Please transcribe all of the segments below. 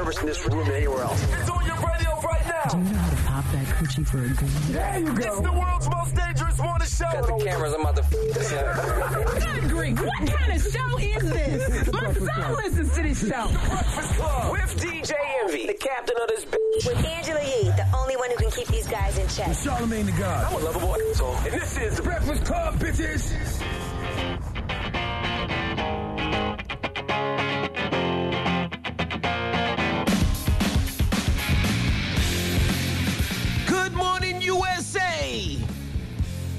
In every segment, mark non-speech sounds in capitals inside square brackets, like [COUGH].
nervous in this room than anywhere else. It's on your radio right now. Do you know how to pop that coochie for a green? There you go. It's the world's most dangerous morning show. Got the cameras. I'm about to f- this up. Good grief, what kind of show is this? My son listens to this show. The Breakfast Club. With DJ Envy, the captain of this bitch. With Angela Yee, the only one who can keep these guys in check. Charlemagne the God. I'm a lovable asshole. And this is the Breakfast Club, bitches.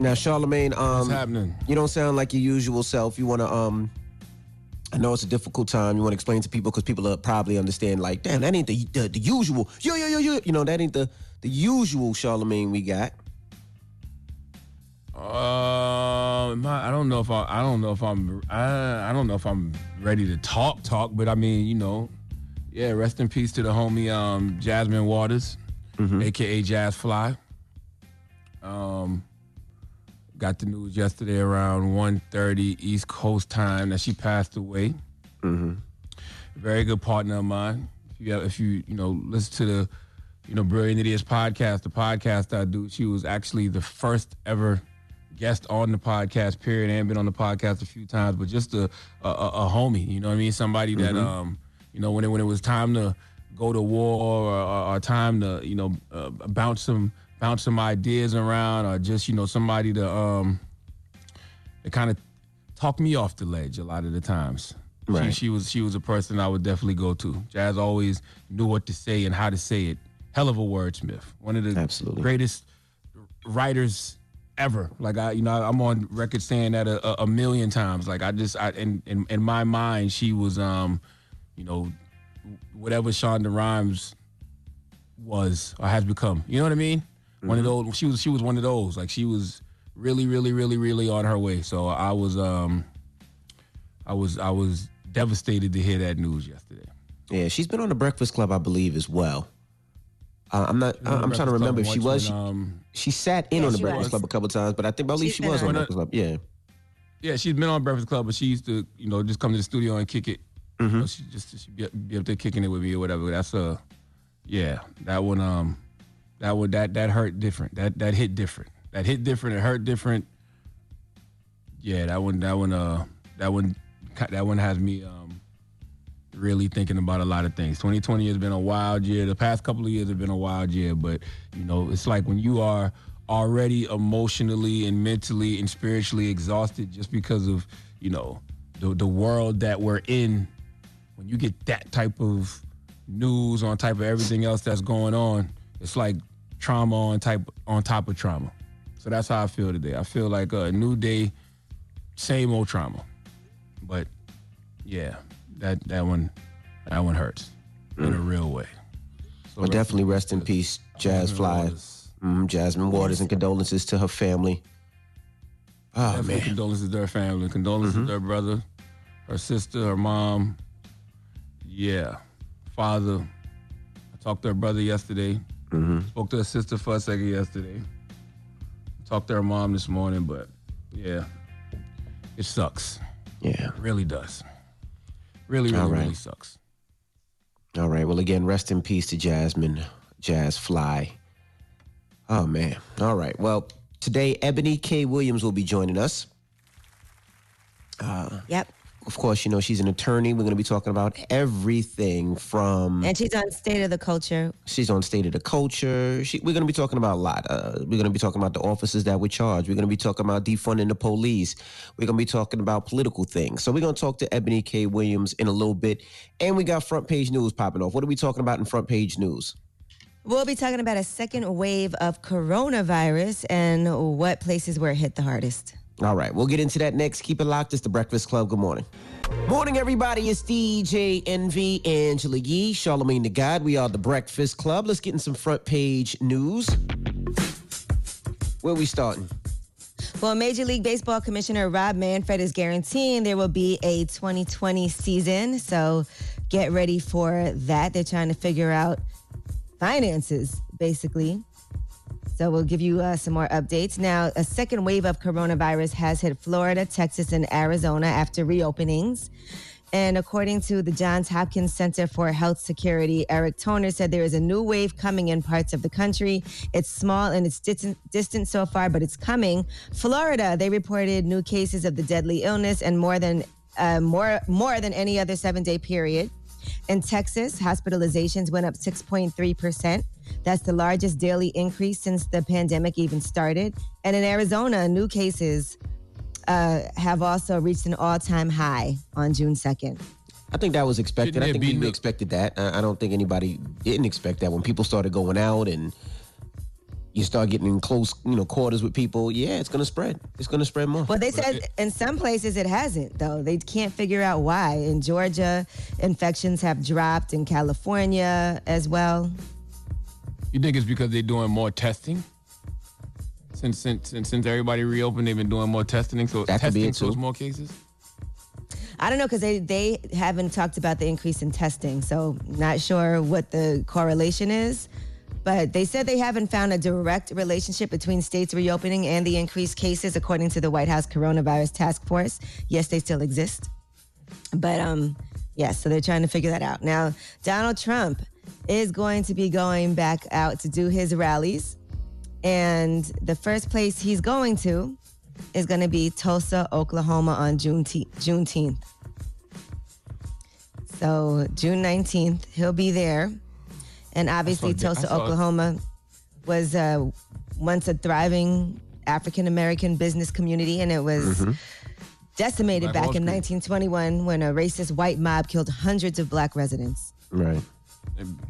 Now, Charlemagne, um, What's happening? you don't sound like your usual self. You want to, um, I know it's a difficult time. You want to explain to people because people are probably understand, like, damn, that ain't the, the the usual. Yo, yo, yo, yo. You know, that ain't the the usual Charlemagne we got. Um, I don't know if I, I don't know if I'm, I, I don't know if I'm ready to talk, talk. But I mean, you know, yeah. Rest in peace to the homie, um, Jasmine Waters, aka Jazz Fly. Um, got the news yesterday around 1.30 East Coast time that she passed away. Very good partner of mine. If you, if you, you know, listen to the, you know, Brilliant Idiots podcast, the podcast I do, she was actually the first ever guest on the podcast. Period, and been on the podcast a few times, but just a a, a, a homie. You know what I mean? Somebody that um, you know, when it when it was time to go to war or, or, or time to you know uh, bounce some bounce some ideas around, or just you know somebody to um, to kind of talk me off the ledge a lot of the times. Right. She, she was she was a person I would definitely go to. Jazz always knew what to say and how to say it. Hell of a wordsmith. One of the Absolutely. greatest writers ever. Like I, you know, I'm on record saying that a, a, million times. Like I just, I in, in in my mind, she was, um, you know, whatever Shonda Rhimes was or has become. You know what I mean? One of those. She was she was one of those. Like she was really, really, really, really on her way. So I was, um, I was, I was devastated to hear that news yesterday. Yeah, she's been on the Breakfast Club, I believe, as well. Uh, I'm not. I- I'm trying to remember if she was. Um, She sat in Yeah, on the Breakfast was. Club a couple times, but I think I believe she was on on the. Breakfast Club. Yeah. Yeah, she's been on Breakfast Club, but she used to, you know, just come to the studio and kick it. You know, she just she be, be up there kicking it with me or whatever. That's a, yeah, that one, um, that one, that that hurt different. That that hit different. That hit different. It hurt different. Yeah, that one, that one, uh, that one, that one has me, um, really thinking about a lot of things. 2020 has been a wild year. The past couple of years have been a wild year, but you know, it's like when you are already emotionally and mentally and spiritually exhausted just because of, you know, the the world that we're in, when you get that type of news on type of everything else that's going on, it's like trauma on type on top of trauma. So that's how I feel today. I feel like a new day, same old trauma. But yeah, that that one that one hurts in a real way. So Well, definitely rest in peace, Jazz Fly, mm, Jasmine Waters, and condolences to her family. Oh Definitely man, condolences to her family. Condolences to her brother, her sister, her mom. Yeah, father. I talked to her brother yesterday. Spoke to her sister for a second yesterday. Talked to her mom this morning, but yeah, it sucks. yeah. It really does. Really, really, All right. really sucks. All right. Well, again, rest in peace to Jasmine, Jazz Fly. Oh man. All right. Well, today Eboni K. Williams will be joining us. Uh, Yep. Of course, you know she's an attorney. We're going to be talking about everything from And she's on State of the Culture. She's on State of the Culture. She, we're going to be talking about a lot. Uh, we're going to be talking about the officers that were charged. We're going to be talking about defunding the police. We're going to be talking about political things. So we're going to talk to Eboni K. Williams in a little bit. And we got front page news popping off. What are we talking about in front page news? We'll be talking about a second wave of coronavirus and what places were hit the hardest. All right, we'll get into that next. Keep it locked. It's the Breakfast Club. Good morning. Morning, everybody. It's DJ Envy, Angela Yee, Charlemagne the God. We are the Breakfast Club. Let's get in some front page news. Where we starting? Well, Major League Baseball Commissioner Rob Manfred is guaranteeing there will be a 2020 season. So get ready for that. They're trying to figure out finances, basically. So we'll give you uh, some more updates. Now, a second wave of coronavirus has hit Florida, Texas, and Arizona after reopenings. And according to the Johns Hopkins Center for Health Security, Eric Toner said there is a new wave coming in parts of the country. It's small and it's distant, distant so far, but it's coming. Florida, they reported new cases of the deadly illness and more than uh, more more than any other seven day period. In Texas, hospitalizations went up 6.3%. That's the largest daily increase since the pandemic even started. And in Arizona, new cases uh, have also reached an all time high on June 2nd. I think that was expected. Shouldn't I think we people expected that. I I don't think anybody didn't expect that when people started going out and you start getting in close, you know, quarters with people. Yeah, it's gonna spread. It's gonna spread more. Well, they said in some places it hasn't, though. They can't figure out why. In Georgia, infections have dropped, in California as well. You think it's because they're doing more testing? Since since since, since everybody reopened, they've been doing more testing, so That could be testing it, too. shows more cases. I don't know because they, they haven't talked about the increase in testing, so not sure what the correlation is. But they said they haven't found a direct relationship between states reopening and the increased cases, according to the White House Coronavirus Task Force. Yes, they still exist. But um, yes, so they're trying to figure that out. Now, Donald Trump is going to be going back out to do his rallies. And the first place he's going to is going to be Tulsa, Oklahoma on Juneteenth. Juneteenth. So June 19th, he'll be there. And obviously, saw- Tulsa, Oklahoma was uh, once a thriving African American business community, and it was decimated Black back in 1921 when a racist white mob killed hundreds of black residents. right.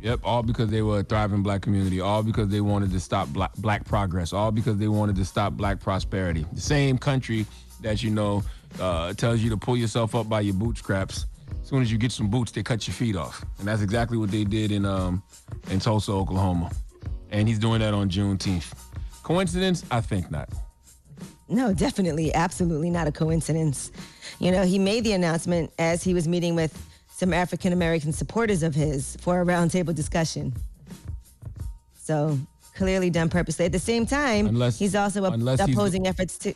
Yep, all because they were a thriving black community, all because they wanted to stop black, black progress, all because they wanted to stop black prosperity. The same country that you know uh, tells you to pull yourself up by your bootstraps. As soon as you get some boots, they cut your feet off, and that's exactly what they did in um, in Tulsa, Oklahoma. And he's doing that on Juneteenth. Coincidence? I think not. No, definitely, absolutely not a coincidence. You know, he made the announcement as he was meeting with some African American supporters of his for a roundtable discussion. So clearly done purposely. At the same time, Unless- he's also op- unless he's- opposing efforts to.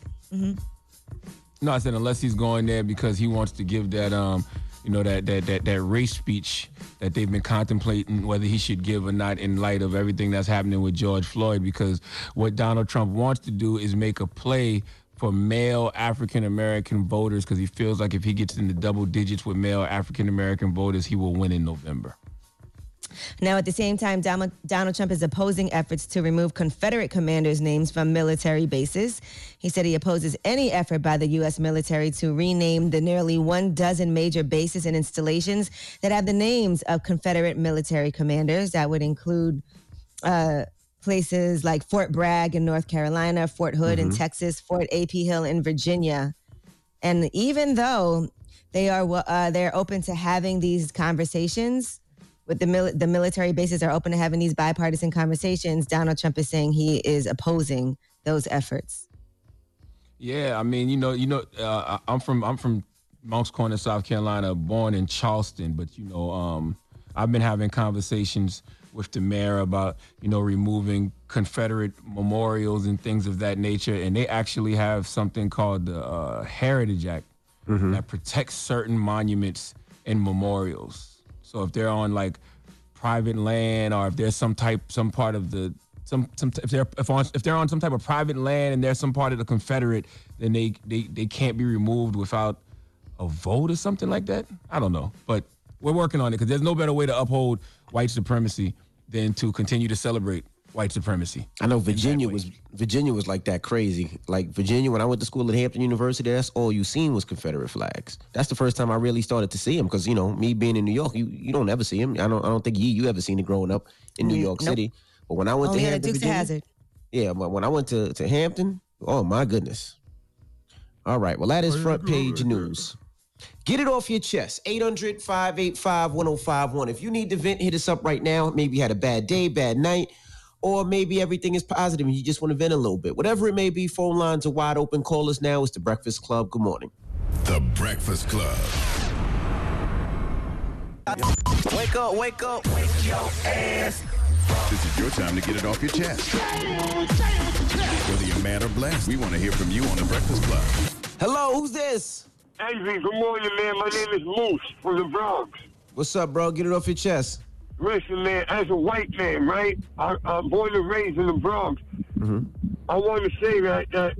No, I said unless he's going there because he wants to give that um, you know, that that that that race speech that they've been contemplating whether he should give or not in light of everything that's happening with George Floyd. Because what Donald Trump wants to do is make a play for male African American voters because he feels like if he gets into double digits with male African American voters, he will win in November. Now, at the same time, Donald, Trump is opposing efforts to remove Confederate commanders' names from military bases. He said he opposes any effort by the U.S. military to rename the nearly one dozen major bases and installations that have the names of Confederate military commanders. That would include uh, places like Fort Bragg in North Carolina, Fort Hood in Texas, Fort A.P. Hill in Virginia. And even though they are uh, they're open to having these conversations with the mil- the military bases are open to having these bipartisan conversations. Donald Trump is saying he is opposing those efforts. Yeah, I mean, you know, you know, uh, I'm from I'm from Moncks Corner, South Carolina, born in Charleston, but you know, um, I've been having conversations with the mayor about you know removing Confederate memorials and things of that nature, and they actually have something called the uh, Heritage Act that protects certain monuments and memorials. So if they're on like private land or if there's some type some part of the some some if they're if, on, if they're on some type of private land and there's some part of the Confederate, then they they they can't be removed without a vote or something like that. I don't know, but we're working on it because there's no better way to uphold white supremacy than to continue to celebrate white supremacy. I know Virginia was Virginia was like that crazy. Like Virginia, when I went to school at Hampton University, that's all you seen was Confederate flags. That's the first time I really started to see them because you know me being in New York, you you don't ever see them. I don't I don't think you you ever seen it growing up in New York nope. City. But when I went Only to at Hampton, Dukes Virginia, Hazard. yeah, but when I went to to Hampton, oh my goodness. All right, well that is front page news. Get it off your chest. 800 585 1051. If you need to vent, hit us up right now. Maybe you had a bad day, bad night, or maybe everything is positive and you just want to vent a little bit. Whatever it may be, phone lines are wide open. Call us now. It's the Breakfast Club. Good morning. The Breakfast Club. Wake up, wake up. Wake your ass. This is your time to get it off your chest. Whether you're mad or blessed, we want to hear from you on The Breakfast Club. Hello, who's this? Anthony, good morning, man. My name is Moose from the Bronx. What's up, bro? Get it off your chest. Listen, man, as a white man, right? I, I'm born and raised in the Bronx. I want to say that, that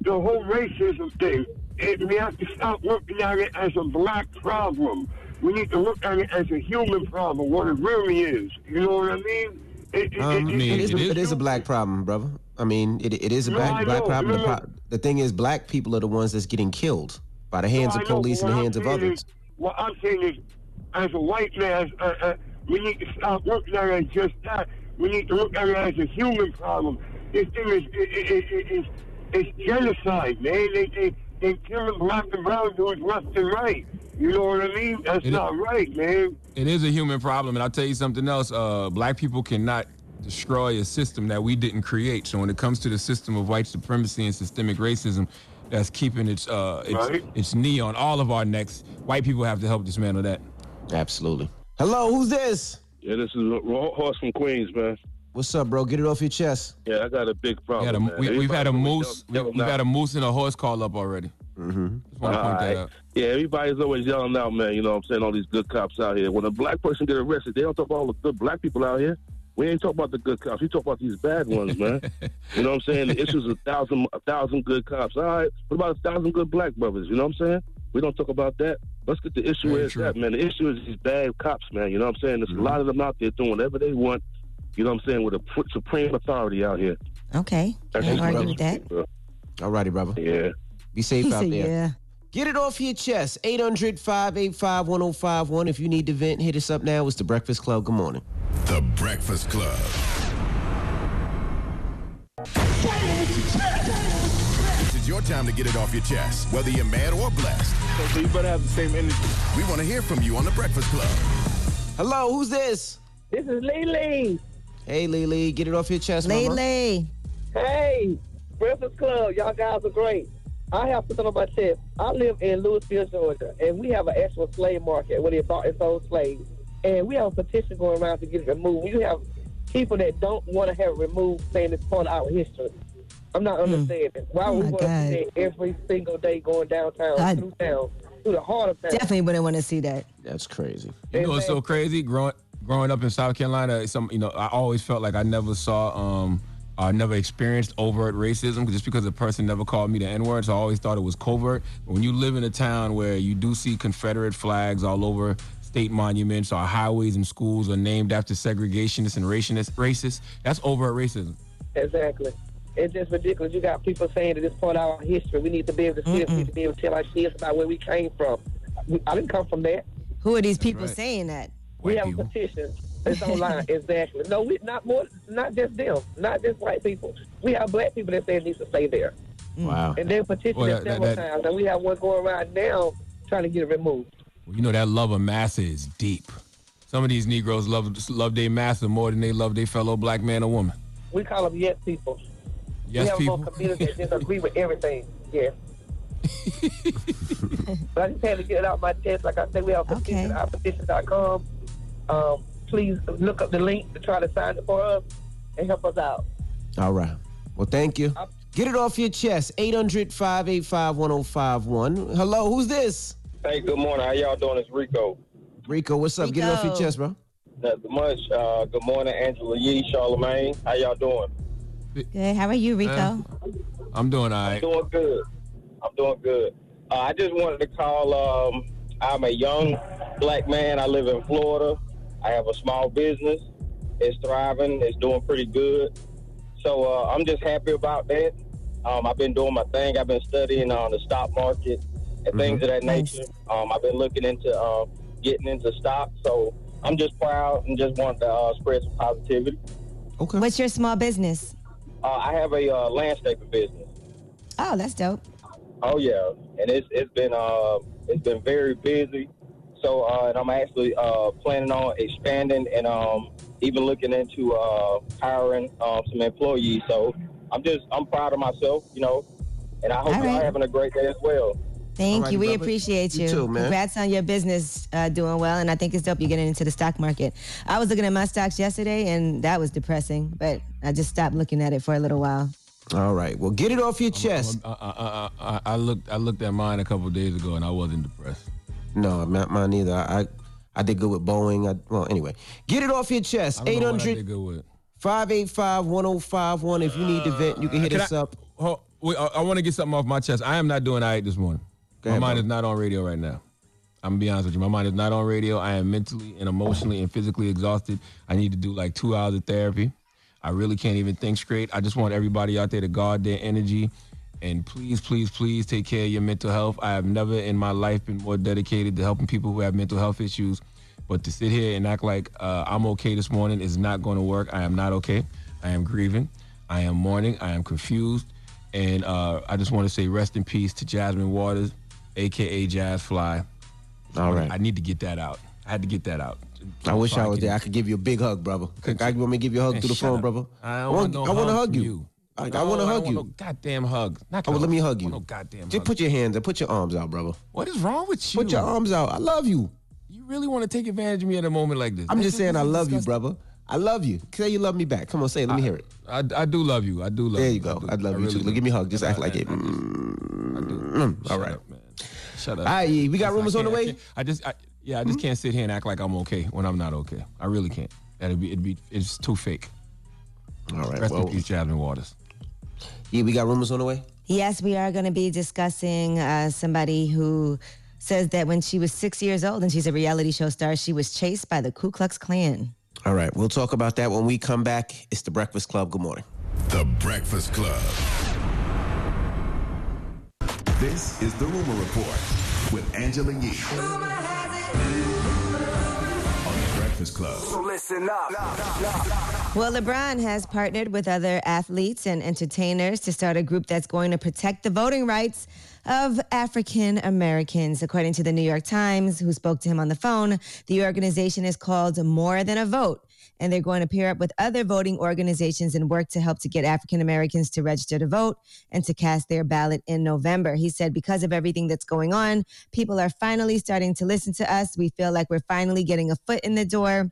the whole racism thing, it, we have to stop looking at it as a black problem. We need to look at it as a human problem, what it really is. You know what I mean? It, it- Um, I mean, it, is, it is- it is a black problem, brother. I mean, it, it is a No, black, black problem. The, no. pro- the thing is, black people are the ones that's getting killed by the hands of police and the hands of others. Is, what I'm saying is, as a white man, uh, uh, we need to stop looking at it as just that. We need to look at it as a human problem. This thing is it, it, it, it, it's, it's genocide, man. They they they killing black and brown dudes left and right. You know what I mean? That's It- not right, man. It is a human problem, and I'll tell you something else. Uh, black people cannot destroy a system that we didn't create. So when it comes to the system of white supremacy and systemic racism, that's keeping its uh, its, Right. its knee on all of our necks. White people have to help dismantle that. Absolutely. Hello, who's this? Yeah, this is Ro- Horse from Queens, man. What's up, bro? Get it off your chest. Yeah, I got a big We problem. had a, man. we, we've had a moose. We, we've out. had a moose and a horse call up already. Mm-hmm. Just want to point that Alright. out. Yeah, everybody's always yelling out, man. You know what I'm saying? All these good cops out here. When a black person get arrested, they don't talk about all the good black people out here. We ain't talking about the good cops. We talk about these bad ones, [LAUGHS] man. you know what I'm saying? The issue's a thousand, a thousand good cops. All right, what about a thousand good black brothers? You know what I'm saying? We don't talk about that. Let's get the issue Very where it's man. The issue is these bad cops, man. You know what I'm saying? There's a mm-hmm. lot of them out there doing whatever they want. You know what I'm saying? With a pr- supreme authority out here. Okay. That's Can't argue brother. with that. All righty, brother. Yeah. Be safe He out said, there. yeah. Get it off your chest. 800 585 1051. If you need to vent, hit us up now. It's the Breakfast Club. Good morning. The Breakfast Club. This is your time to get it off your chest, whether you're mad or blessed. So you better have the same energy. We want to hear from you on The Breakfast Club. Hello, who's this? This is Lily. Hey, Lily. Get it off your chest, mama. Lele. Hey, Breakfast Club. Y'all guys are great. I have something on my chest. I live in Louisville, Georgia, and we have an actual slave market where they bought and sold slaves. And we have a petition going around to get it removed. You have people that don't want to have it removed saying it's part of our history. I'm not understanding. Why Oh we my want to see that every single day going downtown, I- through town, through the heart of town? Definitely wouldn't want to see that. That's crazy. You know what's so crazy? Growing growing up in South Carolina, some you know, I always felt like I never saw um I never experienced overt racism just because a person never called me the N word. So I always thought it was covert. But when you live in a town where you do see Confederate flags all over state monuments, our highways and schools are named after segregationists and racist racists, that's overt racism. Exactly. It's just ridiculous. You got people saying that it's part of our history. We need to be able to see it. We need to be able to tell our kids about where we came from. We- I didn't come from there. Who are these people right. saying that? We White have people. a petition. It's online. [LAUGHS] exactly. No, we not more. Not just them. Not just white people. We have black people that say it needs to stay there, mm. Wow. and they're petitioning Well, it that- several that- times. And we have one going around now trying to get it removed. Well, you know that love of massa is deep. Some of these Negroes love love their master more than they love their fellow black man or woman. We call them yes people. Yes, we have people. more community that disagree with everything. Yeah. [LAUGHS] but I just had to get it out my chest. Like I said, we have a petition, Okay. ourpetition.com. Um, please look up the link to try to sign it for us and help us out. All right. Well, thank you. Get it off your chest. 800 585 1051. Hello, who's this? Hey, good morning. How y'all doing? It's Rico. Rico, what's up? Get it off your chest, bro. Not much. Uh, good morning, Angela Yee, Charlemagne. How y'all doing? Good. How are you, Rico? Uh, I'm doing all right. Doing good. I'm doing good. Uh, I just wanted to call. Um, I'm a young black man. I live in Florida. I have a small business. It's thriving. It's doing pretty good. So uh, I'm just happy about that. Um, I've been doing my thing. I've been studying on the stock market and things of that Nice. nature. Um, I've been looking into uh, getting into stocks. So I'm just proud and just want to uh, spread some positivity. Okay. What's your small business? Uh, I have a uh, landscaping business. Oh, that's dope. Oh yeah, and it's it's been uh it's been very busy. So uh, and I'm actually uh, planning on expanding and um, even looking into uh, hiring um, some employees. So I'm just I'm proud of myself, you know, and I hope All you're having a great day as well. Thank Alrighty, you. We brother. appreciate You you. too, man. Congrats on your business uh, doing well, and I think it's dope you're getting into the stock market. I was looking at my stocks yesterday, and that was depressing, but I just stopped looking at it for a little while. All right. Well, get it off your chest. I, I, I, I, I looked I looked at mine a couple days ago and I wasn't depressed. No, not mine either. I, I I did good with Boeing. I, well, anyway, get it off your chest. I don't know what I 800 did good with. 585 1051. If you need to vent, you can hit Can us I, up. Hold, wait, I, I want to get something off my chest. I am not doing all right this morning. Go my ahead, mind bro. is not on radio right now. I'm gonna be honest with you. My mind is not on radio. I am mentally and emotionally and physically exhausted. I need to do like two hours of therapy. I really can't even think straight. I just want everybody out there to guard their energy. And please, please, please take care of your mental health. I have never in my life been more dedicated to helping people who have mental health issues. But to sit here and act like uh, I'm okay this morning is not going to work. I am not okay. I am grieving. I am mourning. I am confused. And uh, I just want to say rest in peace to Jasmine Waters, aka Jazz Fly. All right. I need to get that out. I had to get that out. I wish So I was there. I could give you a big hug, brother. Could I you? want me to give you a hug Man, through the phone, up. brother. I want no I want to hug you. you. I, I want to hug you. no goddamn hug. Oh, well, let me hug you. No goddamn Just hug. put your hands and put your arms out, brother. What is wrong with you? Put your arms out. I love you. You really want to take advantage of me at a moment like this? I'm just saying I love you, brother. I love you. Say you love me back. Come on, say it. Let me hear it. I, I do love you. I do love There you. go. do. I love you really too. do. Give me a hug. Just act like it. I do. Mm, all Shut right. Up, man. Shut up. All right, we got rumors on the can't- I way. I just, I, yeah, I just can't sit here and act like I'm okay when I'm not okay. I really can't. That'd be, it'd be, it's too fake. All right. Rest Well, in peace, Jasmine Waters. yeah, we got rumors on the way. Yes, we are going to be discussing uh, somebody who says that when she was six years old and she's a reality show star, she was chased by the Ku Klux Klan. All right, we'll talk about that when we come back. It's the Breakfast Club. Good morning. The Breakfast Club. This is the Rumor Report with Angela Yee. On the Breakfast Club. So listen up. Well, LeBron has partnered with other athletes and entertainers to start a group that's going to protect the voting rights of African Americans. According to the New York Times, who spoke to him on the phone, the organization is called More Than a Vote. And they're going to pair up with other voting organizations and work to help to get African Americans to register to vote and to cast their ballot in November. He said, because of everything that's going on, people are finally starting to listen to us. We feel like we're finally getting a foot in the door.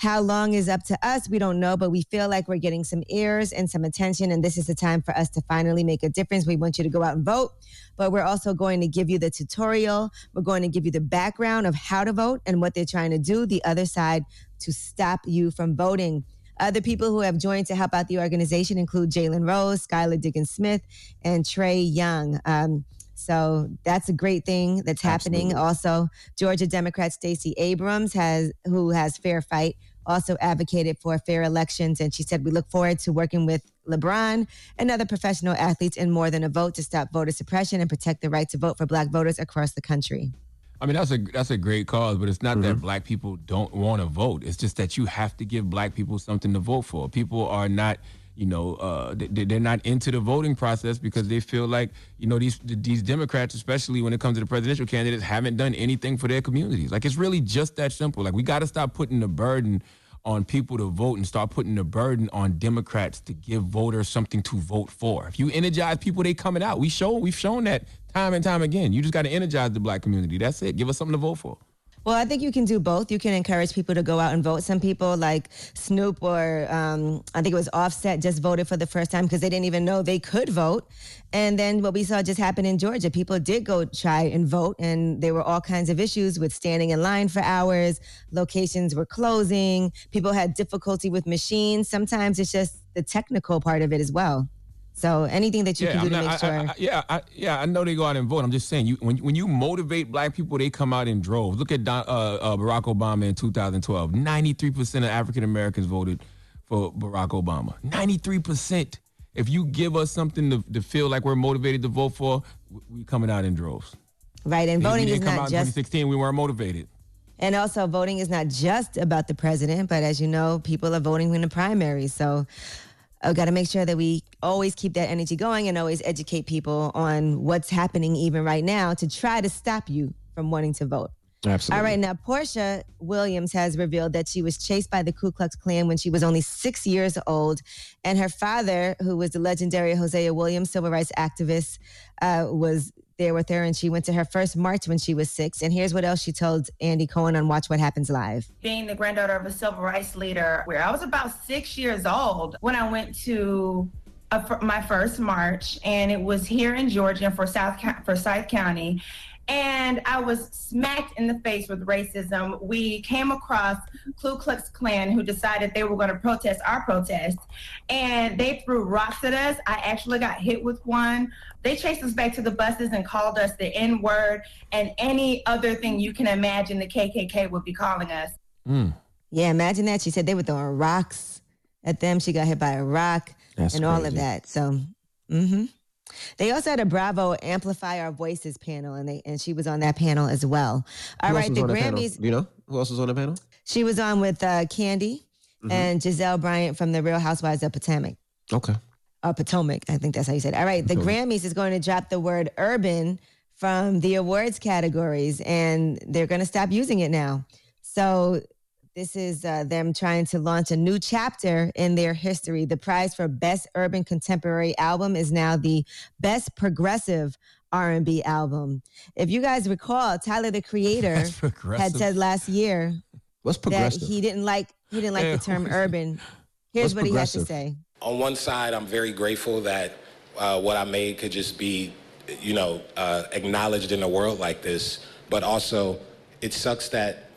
How long is up to us? We don't know, but we feel like we're getting some ears and some attention, and this is the time for us to finally make a difference. We want you to go out and vote, but we're also going to give you the tutorial. We're going to give you the background of how to vote and what they're trying to do, the other side, to stop you from voting. Other people who have joined to help out the organization include Jalen Rose, Skylar Diggins Smith, and Trae Young. Um, so that's a great thing that's happening. Also, Georgia Democrat Stacey Abrams has, who has Fair Fight, also advocated for fair elections, and she said we look forward to working with LeBron and other professional athletes in more than a vote to stop voter suppression and protect the right to vote for Black voters across the country. I mean, that's a that's a great cause, but it's not Mm-hmm. that black people don't want to vote. It's just that you have to give black people something to vote for. People are not, you know, uh, they, they're not into the voting process because they feel like, you know, these these Democrats, especially when it comes to the presidential candidates, haven't done anything for their communities. Like it's really just that simple. Like we got to stop putting the burden on people to vote and start putting the burden on Democrats to give voters something to vote for. If you energize people, they coming out. We show we've shown that time and time again. You just got to energize the black community. That's it. Give us something to vote for. Well, I think you can do both. You can encourage people to go out and vote. Some people, like Snoop or um, I think it was Offset, just voted for the first time because they didn't even know they could vote. And then what we saw just happen in Georgia, people did go try and vote, and there were all kinds of issues with standing in line for hours. Locations were closing. People had difficulty with machines. Sometimes it's just the technical part of it as well. So anything that you yeah, can do to make I- sure. I- I- yeah, I, yeah, I know they go out and vote. I'm just saying, you when when you motivate black people, they come out in droves. Look at Don, uh, uh, Barack Obama in 2012. 93 percent of African Americans voted for Barack Obama. 93 percent. If you give us something to, to feel like we're motivated to vote for, we- we coming out in droves. right, and We voting is didn't come not out in just 2016. We weren't motivated. And also, voting is not just about the president, but as you know, people are voting in the primaries. So I've got to make sure that we always keep that energy going and always educate people on what's happening even right now to try to stop you from wanting to vote. Absolutely. All right, now Porsha Williams has revealed that she was chased by the Ku Klux Klan when she was only six years old, and her father, who was the legendary Hosea Williams, civil rights activist, uh, was there with her, and she went to her first march when she was six. And here's what else she told Andy Cohen on Watch What Happens Live. being the granddaughter of a civil rights leader, where I was about six years old when I went to Uh, a, my first march, and it was here in Georgia Forsyth for South County. And I was smacked in the face with racism. We came across Ku Klux Klan who decided they were going to protest our protest. And they threw rocks at us. I actually got hit with one. They chased us back to the buses and called us the N word and any other thing you can imagine the KKK would be calling us. Hmm. Yeah, imagine that. She said they were throwing rocks at them. She got hit by a rock That's and all of that. So, hmm they also had a Bravo Amplify Our Voices panel, and they and she was on that panel as well. All Who right, the on that panel? Grammys. Do you know who else was on the panel? She was on with uh, Candy Mm-hmm. and Gizelle Bryant from the Real Housewives of Potomac. Okay. Or Potomac, I think that's how you said it. All right, the Potomac. Grammys is going to drop the word urban from the awards categories, and they're going to stop using it now. So this is uh, them trying to launch a new chapter in their history. The prize for best urban contemporary album is now the best progressive R&B album. If you guys recall, Tyler the Creator had said last year What's that he didn't like he didn't like Yeah, the term urban. Here's What's what he had to say. on one side, I'm very grateful that uh, what I made could just be, you know, uh, acknowledged in a world like this. But also, it sucks that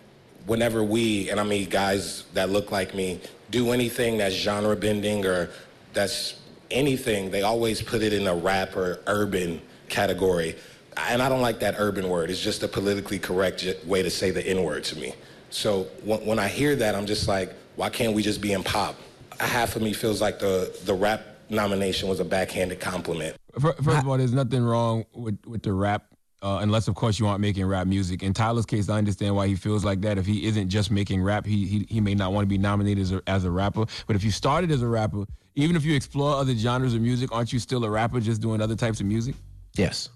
whenever we, and I mean guys that look like me, do anything that's genre bending or that's anything, they always put it in a rap or urban category. And I don't like that urban word. It's just a politically correct way to say the N word to me. So when, when I hear that, I'm just like, why can't we just be in pop? Half of me feels like the, the rap nomination was a backhanded compliment. First of all, there's nothing wrong with, with the rap, uh, unless of course you aren't making rap music. In Tyler's case, I understand why he feels like that. If he isn't just making rap, he he, he may not want to be nominated as a, as a rapper. But if you started as a rapper, even if you explore other genres of music, aren't you still a rapper just doing other types of music? Yes.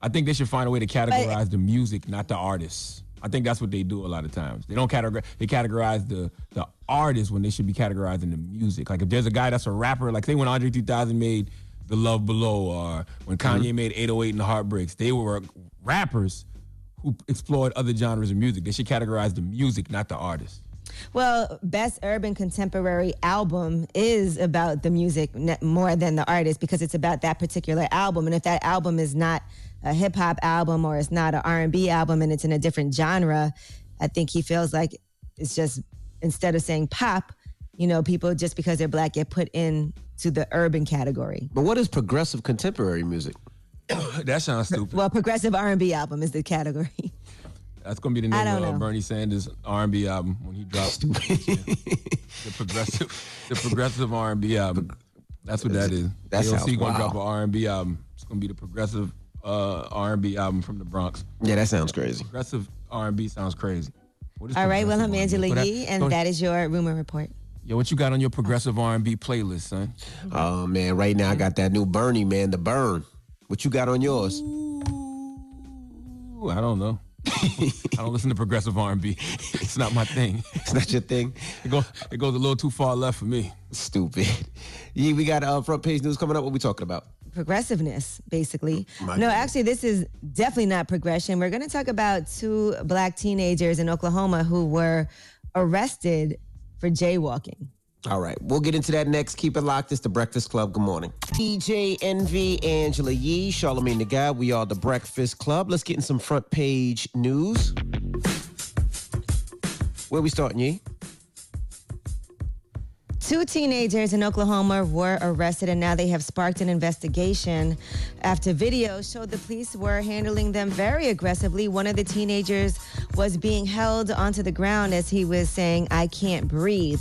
I think they should find a way to categorize the music, not the artists. I think that's what they do a lot of times. They don't categorize. They categorize the the artist when they should be categorizing the music. Like if there's a guy that's a rapper, like say when Andre 3000 made The Love Below, or when Kanye made 808 and the Heartbreaks, they were rappers who explored other genres of music. They should categorize the music, not the artist. Well, best urban contemporary album is about the music more than the artist because it's about that particular album. And if that album is not a hip hop album or it's not an R and B album and it's in a different genre, I think he feels like it's just instead of saying pop, you know, people just because they're black get put in to the urban category. But what is progressive contemporary music? [COUGHS] that sounds stupid. Well, progressive R and B album is the category. [LAUGHS] That's gonna be the name of uh, know. Bernie Sanders R&B album when he drops the progressive, the progressive R&B album. That's what that is. That sounds AOC gonna drop an R&B album. It's gonna be the progressive uh, R&B album from the Bronx. Yeah, that sounds crazy. Progressive R&B sounds crazy. What is All right, well, I'm progressive Angela R&B? Yee, and that is your rumor report. Yo, what you got on your progressive R&B playlist, son? Oh man, right now I got that new Bernie man, the burn. What you got on yours? Ooh, I don't know. [LAUGHS] I don't listen to progressive R&B. It's not my thing. It's not your thing. It goes it goes a little too far left for me. Stupid. Yeah, we got uh, front page news coming up. What we talking about? progressiveness, basically. My no, goodness. actually, this is definitely not progression. We're going to talk about two black teenagers in Oklahoma who were arrested for jaywalking. All right, we'll get into that next. Keep it locked. It's the Breakfast Club. Good morning. DJ Envy, Angela Yee, Charlemagne the Guy. We are the Breakfast Club. Let's get in some front page news. Where we starting, Yee? Two teenagers in Oklahoma were arrested, and now they have sparked an investigation after video showed the police were handling them very aggressively. One of the teenagers was being held onto the ground as he was saying, I can't breathe.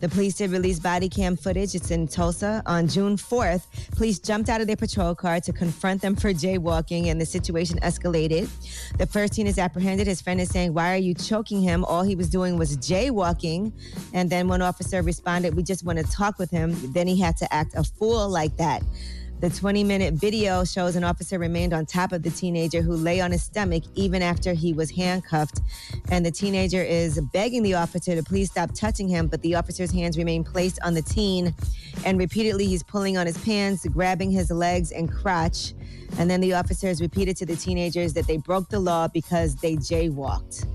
The police did release body cam footage. It's in Tulsa. On June 4th, police jumped out of their patrol car to confront them for jaywalking, and the situation escalated. The first teen is apprehended. His friend is saying, Why are you choking him? All he was doing was jaywalking. And then one officer responded, We just want to talk with him. Then he had to act a fool like that. The 20 minute video shows an officer remained on top of the teenager who lay on his stomach even after he was handcuffed. And the teenager is begging the officer to please stop touching him, but the officer's hands remain placed on the teen. And repeatedly, he's pulling on his pants, grabbing his legs and crotch. And then the officer officers repeated to the teenagers that they broke the law because they jaywalked.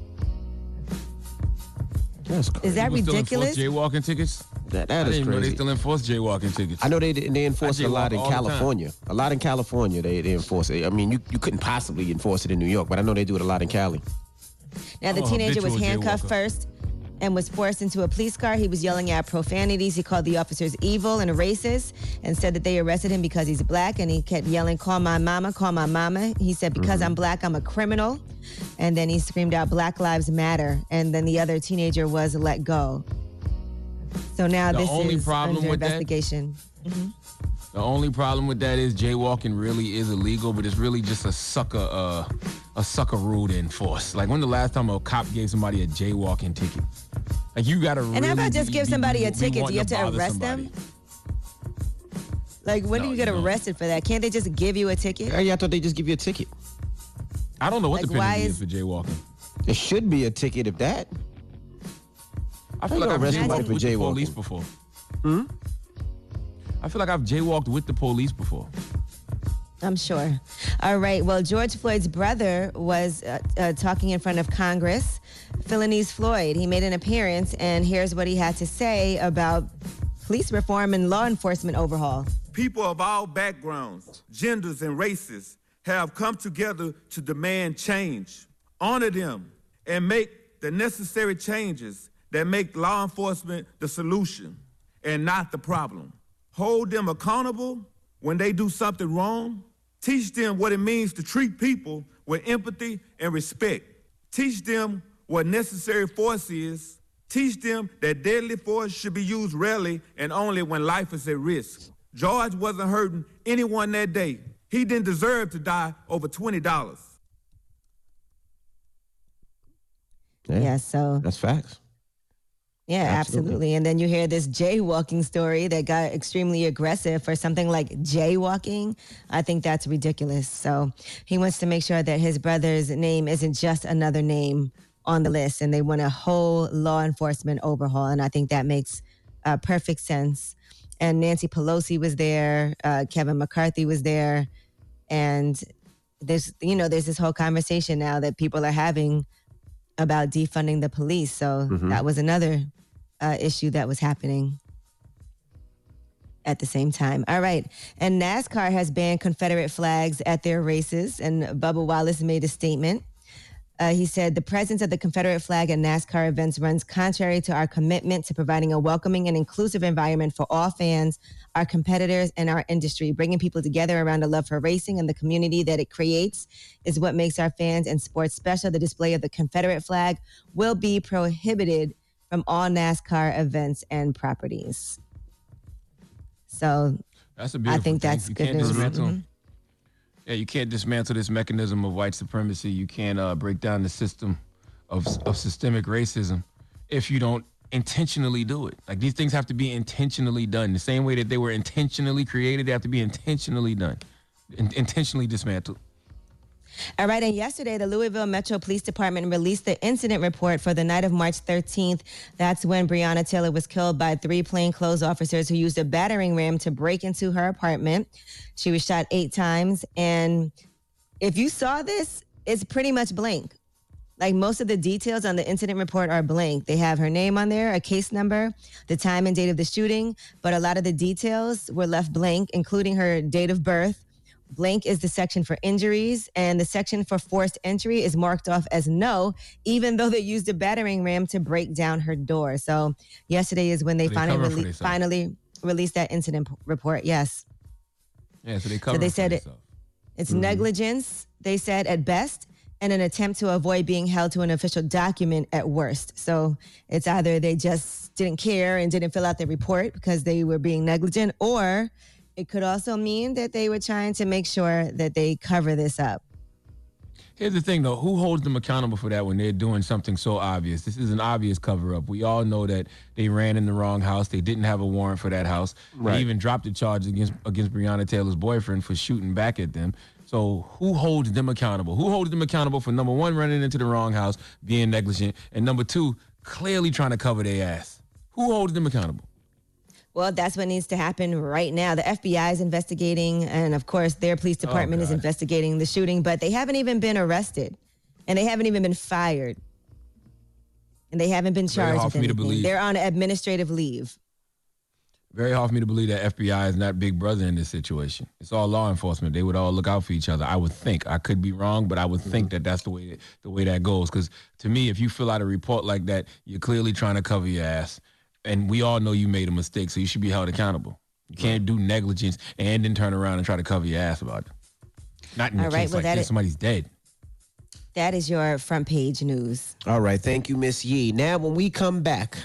That's crazy. Is that People still ridiculous? enforce jaywalking tickets? That, I that didn't is even know they still enforce jaywalking tickets. I know they they enforce it a lot in all the time. California. A lot in California they, they enforce it. I mean, you, you couldn't possibly enforce it in New York, but I know they do it a lot in Cali. Now, the Oh, teenager was handcuffed jaywalker. first and was forced into a police car. He was yelling out profanities. He called the officers evil and racist and said that they arrested him because he's black. And he kept yelling, Call my mama, call my mama. He said, Because I'm black, I'm a criminal. And then he screamed out, Black Lives Matter. And then the other teenager was let go. So now The this only is problem under with that- investigation. The only problem with that is jaywalking really is illegal, but it's really just a sucker, uh, a sucker rule to enforce. Like when the last time a cop gave somebody a jaywalking ticket? Like you gotta. And how about just be- give somebody be- a ticket? Do you have to bother arrest somebody. them? Like, when do you get you don't. arrested for that? Can't they just give you a ticket? Yeah, I thought they just give you a ticket. I don't know what Like, the penalty is, is- for jaywalking. There should be a ticket if that. I feel you like I've arrest somebody jaywalked for with the jaywalking? police before. Hmm. I feel like I've jaywalked with the police before. I'm sure. All right. Well, George Floyd's brother was uh, uh, talking in front of Congress. Philonise Floyd. He made an appearance, and here's what he had to say about police reform and law enforcement overhaul. People of all backgrounds, genders, and races have come together to demand change. Honor them and make the necessary changes that make law enforcement the solution and not the problem. Hold them accountable when they do something wrong. Teach them what it means to treat people with empathy and respect. Teach them what necessary force is. Teach them that deadly force should be used rarely and only when life is at risk. George wasn't hurting anyone that day. He didn't deserve to die over $20. Yeah, so That's facts. Yeah, Absolutely. absolutely. And then you hear this jaywalking story that got extremely aggressive for something like jaywalking. I think that's ridiculous. So he wants to make sure that his brother's name isn't just another name on the list, and they want a whole law enforcement overhaul. And I think that makes uh, perfect sense. And Nancy Pelosi was there, uh, Kevin McCarthy was there, and there's you know there's this whole conversation now that people are having about defunding the police. So Mhm. that was another uh, issue that was happening at the same time. All right. And NASCAR has banned Confederate flags at their races. And Bubba Wallace made a statement. Uh, he said the presence of the Confederate flag at NASCAR events runs contrary to our commitment to providing a welcoming and inclusive environment for all fans, our competitors, and our industry. Bringing people together around a love for racing and the community that it creates is what makes our fans and sports special. The display of the Confederate flag will be prohibited from all NASCAR events and properties. So That's a I beautiful think thing. that's you good news. Yeah, you can't dismantle this mechanism of white supremacy. You can't uh, break down the system of of systemic racism if you don't intentionally do it. Like these things have to be intentionally done. The same way that they were intentionally created, they have to be intentionally done, in- intentionally dismantled. All right, and yesterday the Louisville Metro Police Department released the incident report for the night of March 13th. That's when Breonna Taylor was killed by three plainclothes officers who used a battering ram to break into her apartment. She was shot eight times, and if you saw this, it's pretty much blank. Like most of the details on the incident report are blank. They have her name on there, a case number, the time and date of the shooting, but a lot of the details were left blank, including her date of birth. Blank is the section for injuries, and the section for forced entry is marked off as no, even though they used a battering ram to break down her door. So yesterday is when they, So they finally rele- finally released that incident p- report. Yes. Yeah, so they cover. they said it- It's Mm-hmm. negligence, they said at best, and an attempt to avoid being held to an official document at worst. So it's either they just didn't care and didn't fill out their report because they were being negligent, or it could also mean that they were trying to make sure that they cover this up. Here's the thing, though. Who holds them accountable for that when they're doing something so obvious? This is an obvious cover up. We all know that they ran in the wrong house. They didn't have a warrant for that house. Right. They even dropped the charge against against Breonna Taylor's boyfriend for shooting back at them. So who holds them accountable? Who holds them accountable for number one, running into the wrong house, being negligent, and number two, clearly trying to cover their ass? Who holds them accountable? Well, that's what needs to happen right now. The FBI is investigating, and of course, their police oh, department is investigating the shooting, but they haven't even been arrested, and they haven't even been fired, and they haven't been Very charged hard with for me to believe. They're on administrative leave. Very hard for me to believe that FBI is not Big Brother in this situation. It's all law enforcement. They would all look out for each other. I would think. I could be wrong, but I would mm-hmm. think that that's the way the way that goes. Because to me, if you fill out a report like that, you're clearly trying to cover your ass, and we all know you made a mistake, so you should be held accountable. You can't do negligence and then turn around and try to cover your ass about it. Not in All a right, case well, like that this. Somebody's dead. That is your front page news. All right, thank you, Miss Yee. Now, when we come back,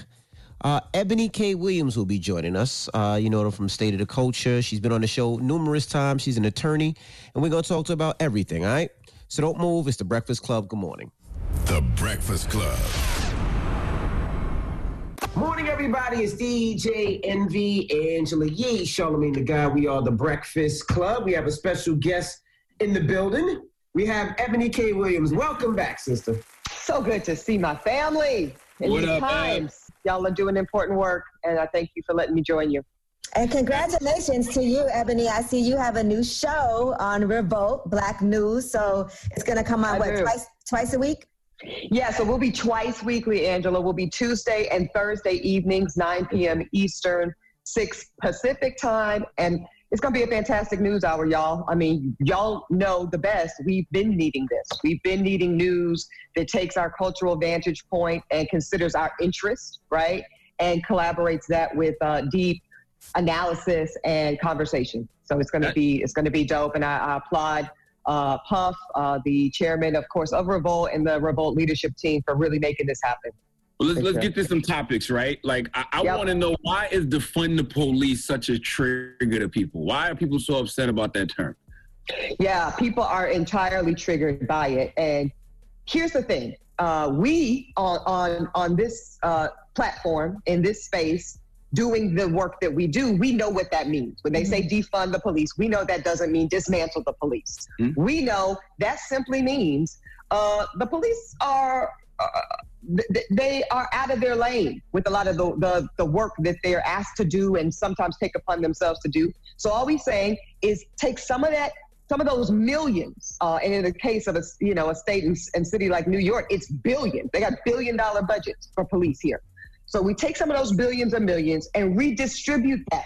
uh, Eboni K. Williams will be joining us. Uh, you know her from State of the Culture. She's been on the show numerous times. She's an attorney, and we're going to talk to her about everything, all right? So don't move. It's the Breakfast Club. Good morning. The Breakfast Club. Morning, everybody. It's DJ Envy, Angela Yee, Charlamagne the Guy. We are the Breakfast Club. We have a special guest in the building. We have Eboni K. Williams. Welcome back, sister. So good to see my family in What these up, man? times. Y'all are doing important work, and I thank you for letting me join you. And congratulations to you, Eboni. I see you have a new show on Revolt Black News. So it's going to come out I what do. twice twice a week. Yeah, so we'll be twice weekly, Angela. We'll be Tuesday and Thursday evenings, 9 p.m. Eastern, 6 Pacific time. And it's going to be a fantastic news hour, y'all. I mean, y'all know the best. We've been needing this. We've been needing news that takes our cultural vantage point and considers our interest, right? And collaborates that with uh, deep analysis and conversation. So it's going to be it's going to be dope, and I, I applaud uh, Puff, uh, the chairman, of course, of Revolt and the Revolt leadership team for really making this happen. Well, let's let's get to some topics, right? Like, I, I Yep. want to know why is defund the police such a trigger to people? Why are people so upset about that term? Yeah, people are entirely triggered by it. And here's the thing: uh, we on on on this uh, platform in this space, doing the work that we do, we know what that means. When they say defund the police, we know that doesn't mean dismantle the police. We know that simply means uh, the police are. Uh, th- th- they are out of their lane with a lot of the, the, the work that they're asked to do and sometimes take upon themselves to do. So all we're saying is take some of that, some of those millions, uh, and in the case of a you know a state and, and city like New York, it's billions. They got billion dollar budgets for police here. So we take some of those billions and millions and redistribute that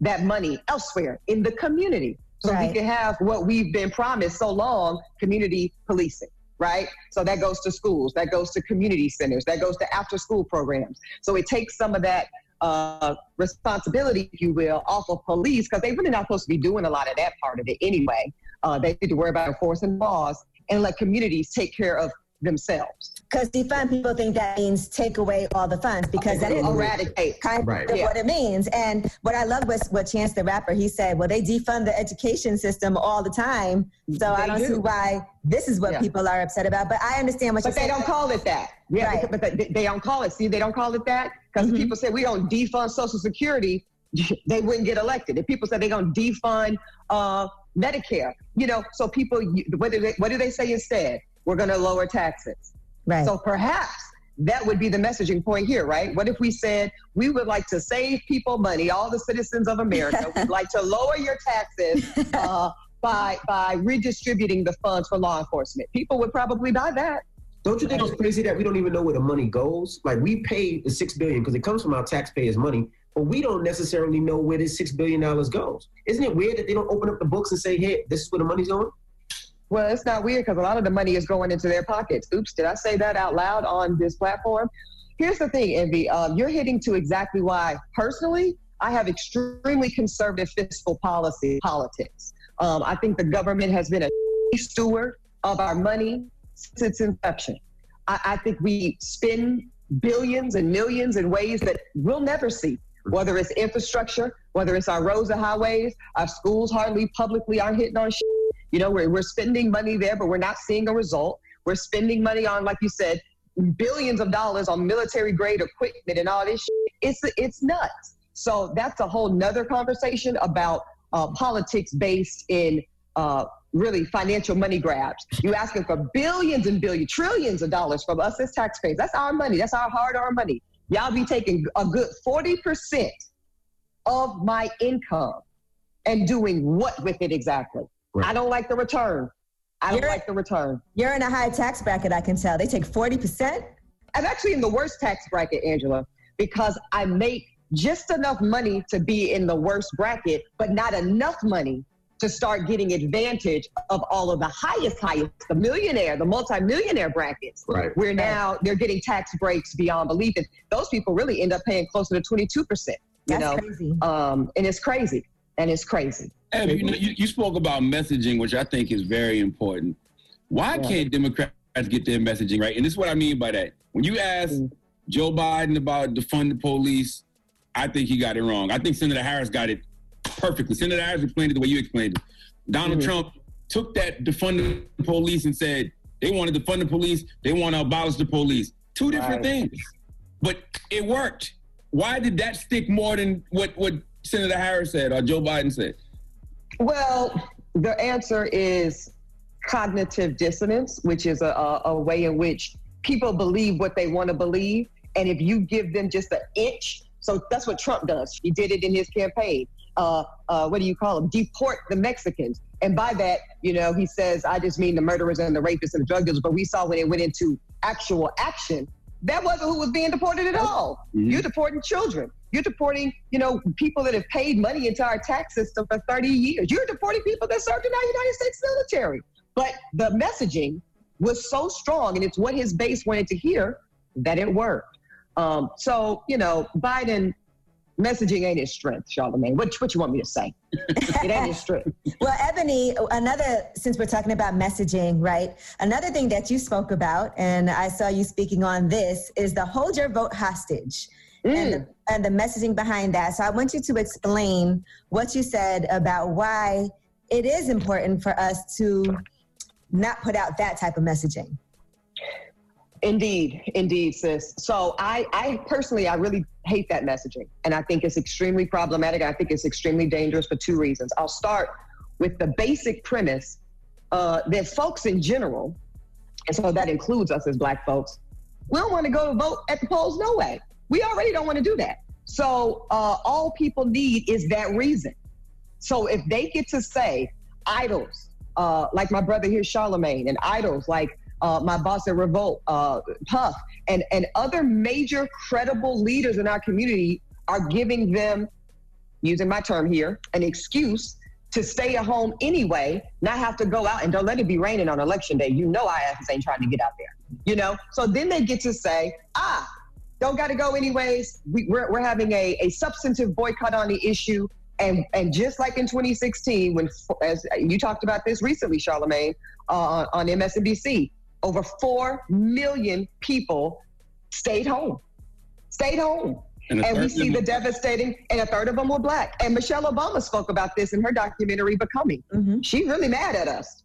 that money elsewhere in the community, so Right. we can have what we've been promised so long: community policing. Right. So that goes to schools, that goes to community centers, that goes to after school programs. So it takes some of that uh, responsibility, if you will, off of police because they're really not supposed to be doing a lot of that part of it anyway. Uh, they need to worry about enforcing laws and let communities take care of themselves. Because defund people think that means take away all the funds because that is Eradicate. kind Right. of Yeah. what it means. And what I love was what Chance the Rapper he said, well, they defund the education system all the time. So I don't do. see why this is what Yeah. people are upset about. But I understand what But they don't call it that. Yeah, Right. but they, they don't call it. See, they don't call it that because Mm-hmm. people say we don't defund Social Security, [LAUGHS] they wouldn't get elected. If people say they're going to defund uh, Medicare, you know, so people, what do they, what do they say instead? We're going to lower taxes. Right. So perhaps that would be the messaging point here, right? What if we said we would like to save people money, all the citizens of America, [LAUGHS] we'd like to lower your taxes [LAUGHS] uh, by by redistributing the funds for law enforcement. People would probably buy that. Don't you think it's crazy that we don't even know where the money goes? Like we pay the six billion because it comes from our taxpayers' money, but we don't necessarily know where this six billion dollars goes. Isn't it weird that they don't open up the books and say, "Hey, this is where the money's going"? Well, it's not weird because a lot of the money is going into their pockets. Oops, did I say that out loud on this platform? Here's the thing, Envy. Um, you're hitting to exactly why, personally, I have extremely conservative fiscal policy politics. Um, I think the government has been a [LAUGHS] steward of our money since its inception. I, I think we spend billions and millions in ways that we'll never see. Whether it's infrastructure, whether it's our roads and highways, our schools hardly publicly aren't hitting on shit. You know, we're, we're spending money there, but we're not seeing a result. We're spending money on, like you said, billions of dollars on military grade equipment and all this shit. It's, it's nuts. So that's a whole nother conversation about uh, politics based in uh, really financial money grabs. You asking for billions and billions, trillions of dollars from us as taxpayers. That's our money. That's our hard-earned money. Y'all be taking a good 40% of my income and doing what with it exactly? I don't like the return. I don't You're- like the return. You're in a high tax bracket, I can tell. They take 40%. I'm actually in the worst tax bracket, Angela, because I make just enough money to be in the worst bracket, but not enough money to start getting advantage of all of the highest, highest, the millionaire, the multimillionaire brackets. Right. Where now they're getting tax breaks beyond belief. And those people really end up paying closer to 22%. You That's know? crazy. Um, and it's crazy. And it's crazy. Eb, you, know, you, you spoke about messaging, which I think is very important. Why Yeah. can't Democrats get their messaging right? And this is what I mean by that. When you ask Mm. Joe Biden about defund the police, I think he got it wrong. I think Senator Harris got it perfectly. Senator Harris explained it the way you explained it. Donald Mhm. Trump took that defund the police and said they want to defund the police, they want to abolish the police. Two different Right. things. But it worked. Why did that stick more than what, what Senator Harris said or Joe Biden said? Well, the answer is cognitive dissonance, which is a, a, a way in which people believe what they want to believe. And if you give them just an inch, so that's what Trump does. He did it in his campaign. Uh, uh, what do you call them? Deport the Mexicans. And by that, you know, he says, I just mean the murderers and the rapists and the drug dealers. But we saw when it went into actual action, that wasn't who was being deported at all. Mhm. You're deporting children. You're deporting, you know, people that have paid money into our tax system for 30 years. You're deporting people that served in our United States military. But the messaging was so strong, and it's what his base wanted to hear, that it worked. Um, so, you know, Biden messaging ain't his strength, Charlamagne. What, what you want me to say? it ain't his strength. [LAUGHS] Well, Eboni, another, since we're talking about messaging, right? Another thing that you spoke about, and I saw you speaking on this, is the hold your vote hostage and, the, and the messaging behind that. So I want you to explain what you said about why it is important for us to not put out that type of messaging. Indeed, indeed, sis. So I, I personally, I really hate that messaging, and I think it's extremely problematic. I think it's extremely dangerous for two reasons. I'll start with the basic premise uh, that folks in general, and so that includes us as Black folks, we don't want to go to vote at the polls. No way. We already don't want to do that. So uh, all people need is that reason. So if they get to say idols, uh, like my brother here, Charlamagne, and idols like uh, my boss at Revolt, uh, Puff, and, and other major credible leaders in our community are giving them, using my term here, an excuse to stay at home anyway, not have to go out and don't let it be raining on election day. You know, asses ain't trying to get out there, you know? So then they get to say, ah, don't got to go anyways. We, we're, we're having a, a substantive boycott on the issue. And, and just like in 2016, when, as you talked about this recently, Charlamagne, uh, on MSNBC, over 4 million people stayed home. Stayed home. And And, we see the devastating, and a third of them were black. And Michelle Obama spoke about this in her documentary, Becoming. She really mad at us.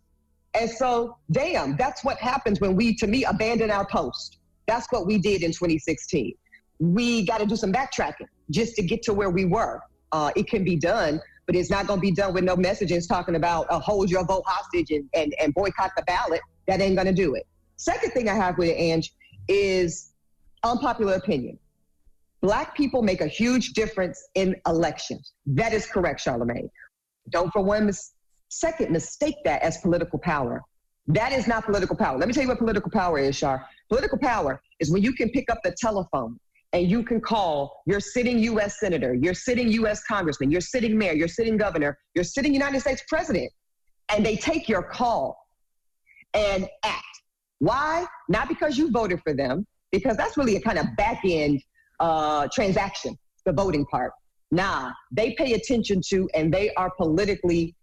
And so, damn, that's what happens when we, to me, abandon our post. That's what we did in 2016. We got to do some backtracking just to get to where we were. Uh, it can be done, but it's not going to be done with no messages talking about uh, hold your vote hostage and, and, and boycott the ballot. That ain't going to do it. Second thing I have with it, Ange, is unpopular opinion. Black people make a huge difference in elections. That is correct, Charlamagne. Don't for one mis- second mistake that as political power. That is not political power. Let me tell you what political power is, Char. Political power is when you can pick up the telephone and you can call your sitting U.S. senator, your sitting U.S. congressman, your sitting mayor, your sitting governor, your sitting United States president, and they take your call and act. Why? Not because you voted for them, because that's really a kind of back end uh, transaction, the voting part. Nah, they pay attention to and they are politically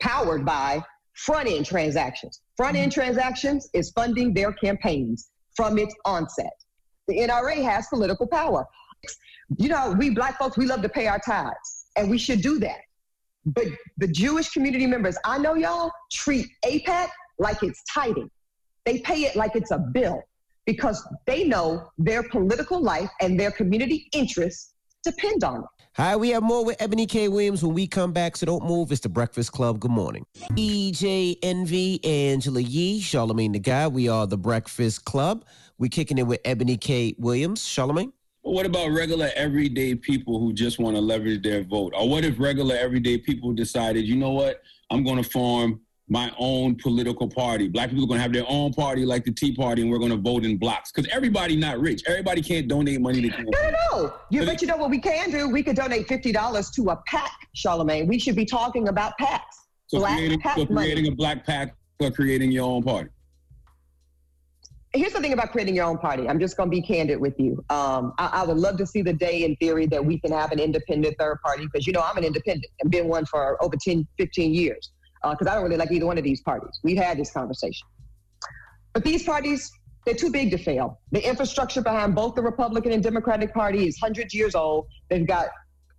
powered by front end transactions. Front end mm-hmm. transactions is funding their campaigns from its onset. The NRA has political power. You know, we black folks, we love to pay our tithes, and we should do that. But the Jewish community members, I know y'all treat AIPAC like it's tithing. They pay it like it's a bill because they know their political life and their community interests depend on it. Hi, we have more with Eboni K. Williams when we come back, so don't move. It's the Breakfast Club. Good morning. EJ Envy, Angela Yee, Charlamagne the Guy. We are the Breakfast Club. We're kicking it with Eboni K. Williams. Charlamagne? What about regular everyday people who just want to leverage their vote? Or what if regular everyday people decided, you know what, I'm going to form my own political party. Black people are going to have their own party like the Tea Party, and we're going to vote in blocks. Because everybody not rich. Everybody can't donate money to campaign. No, no, no. You, but you know what we can do? We could donate $50 to a PAC, Charlamagne. We should be talking about PACs. So Black creating, PAC so creating money. a black pack or creating your own party. Here's the thing about creating your own party. I'm just going to be candid with you. Um, I, I would love to see the day in theory that we can have an independent third party because, you know, I'm an independent and been one for over 10, 15 years Uh, because I don't really like either one of these parties. We've had this conversation. But these parties, they're too big to fail. The infrastructure behind both the Republican and Democratic Party is hundreds years old. They've got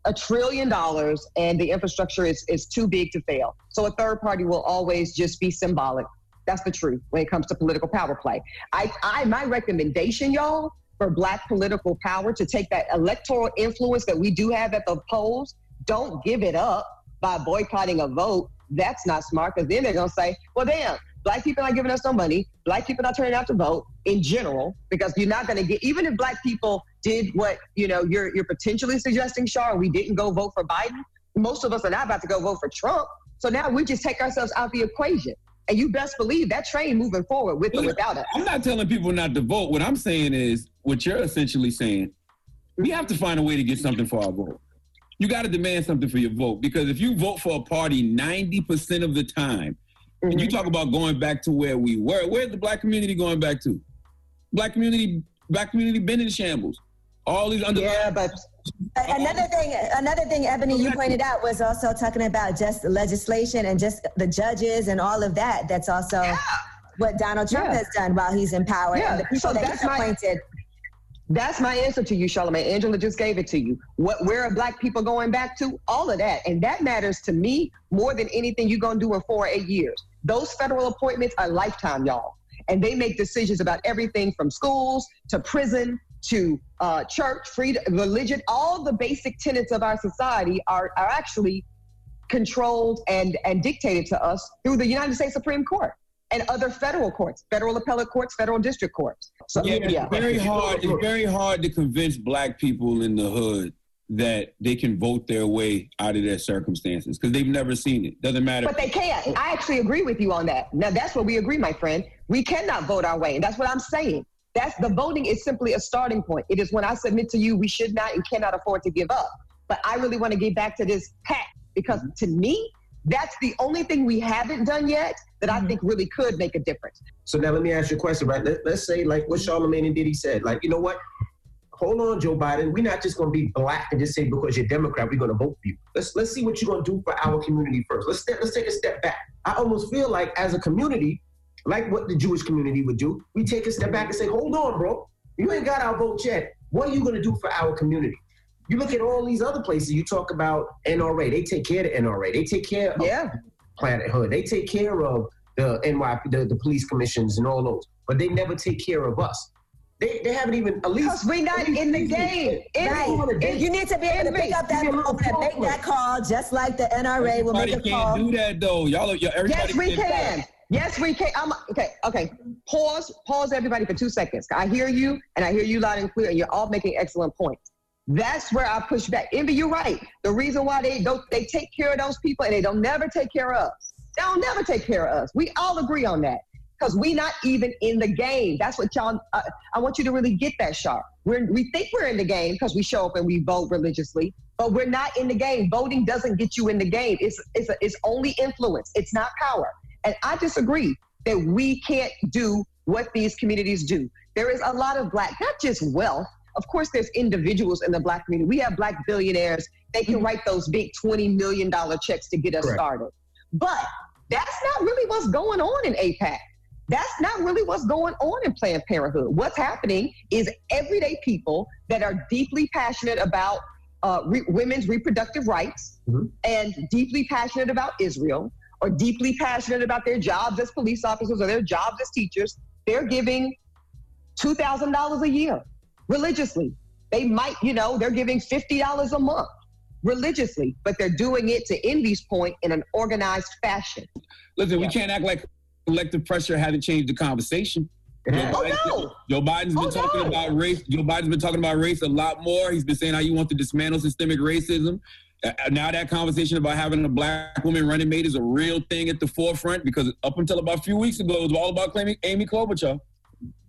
a trillion dollars, and the infrastructure is, is too big to fail. So a third party will always just be symbolic. That's the truth when it comes to political power play. I, I my recommendation, y'all, for black political power to take that electoral influence that we do have at the polls, don't give it up by boycotting a vote. That's not smart because then they're gonna say, well, damn, black people not giving us no money, black people not turning out to vote in general, because you're not gonna get even if black people did what you know you're you're potentially suggesting, Shar, we didn't go vote for Biden. Most of us are not about to go vote for Trump. So now we just take ourselves out of the equation. And you best believe that train moving forward with or without us. I'm not telling people not to vote. What I'm saying is what you're essentially saying. We have to find a way to get something for our vote. You got to demand something for your vote because if you vote for a party 90% of the time, and you mm-hmm. talk about going back to where we were, where's the black community going back to? Black community, black community been in shambles. All these under yeah, but Another thing, another thing, Eboni, you pointed out was also talking about just legislation and just the judges and all of that. That's also what Donald Trump Yeah. has done while he's in power Yeah, and the people so that that's he's my- appointed. That's my answer to you, Charlamagne. Angela just gave it to you. What where are black people going back to? All of that. And that matters to me more than anything you're gonna do in four or eight years. Those federal appointments are lifetime, y'all. And they make decisions about everything from schools to prison to uh, church, freedom, religion. All the basic tenets of our society are, are actually controlled and, and dictated to us through the United States Supreme Court and other federal courts, federal appellate courts, federal district courts. So yeah, it's very hard. It's very hard to convince black people in the hood that they can vote their way out of their circumstances because they've never seen it. Doesn't matter. But they can't. I actually agree with you on that. Now that's where we agree, my friend. We cannot vote our way, and that's what I'm saying. That's the voting is simply a starting point. It is when I submit to you, we should not and cannot afford to give up. But I really want to get back to this pact because mm-hmm. to me, that's the only thing we haven't done yet that I mm-hmm. think really could make a difference. So now let me ask you a question, right? Let, let's say, like what Charlamagne and Diddy said, like, you know what? Hold on, Joe Biden. We're not just going to be black and just say because you're Democrat, we're going to vote for you. Let's let's see what you're going to do for our community first. Let's step, let's take a step back. I almost feel like as a community, like what the Jewish community would do, we take a step back and say, hold on, bro. You ain't got our vote yet. What are you going to do for our community? You look at all these other places. You talk about NRA. They take care of the NRA. They take care of yeah. Planet Hood. They take care of the NYP, the, the police commissions, and all those. But they never take care of us. They, they haven't even at least. Because we're not in the game. Right. You need to be able to pick up that phone and make that call, just like the NRA will make Everybody a call. can't do that though. Y'all, y'all everybody Yes, we can't- can. Yes, we can. I'm, okay, okay. Pause, pause, everybody, for two seconds. I hear you, and I hear you loud and clear, and you're all making excellent points. That's where I push back. Envy, you're right. The reason why they don't, they take care of those people, and they don't never take care of us. They don't never take care of us. We all agree on that because we not even in the game. That's what y'all. Uh, I want you to really get that sharp. We're, we think we're in the game because we show up and we vote religiously, but we're not in the game. Voting doesn't get you in the game. It's it's a, it's only influence. It's not power. And I disagree that we can't do what these communities do. There is a lot of black, not just wealth. Of course, there's individuals in the black community. We have black billionaires. They can write those big $20 million checks to get us Correct. started. But That's not really what's going on in AIPAC. That's not really what's going on in Planned Parenthood. What's happening is everyday people that are deeply passionate about uh, re- women's reproductive rights and deeply passionate about Israel or deeply passionate about their jobs as police officers or their jobs as teachers, they're giving $2,000 a year religiously. They might, you know, they're giving $50 a month religiously, but they're doing it to Envy's point in an organized fashion. Listen, we can't act like collective pressure hasn't changed the conversation. Joe, Oh, no. Joe Biden's been Oh, talking no. about race. Joe Biden's been talking about race a lot more. He's been saying how you want to dismantle systemic racism. Uh, now that conversation about having a black woman running mate is a real thing at the forefront because up until about a few weeks ago, it was all about claiming Amy Klobuchar.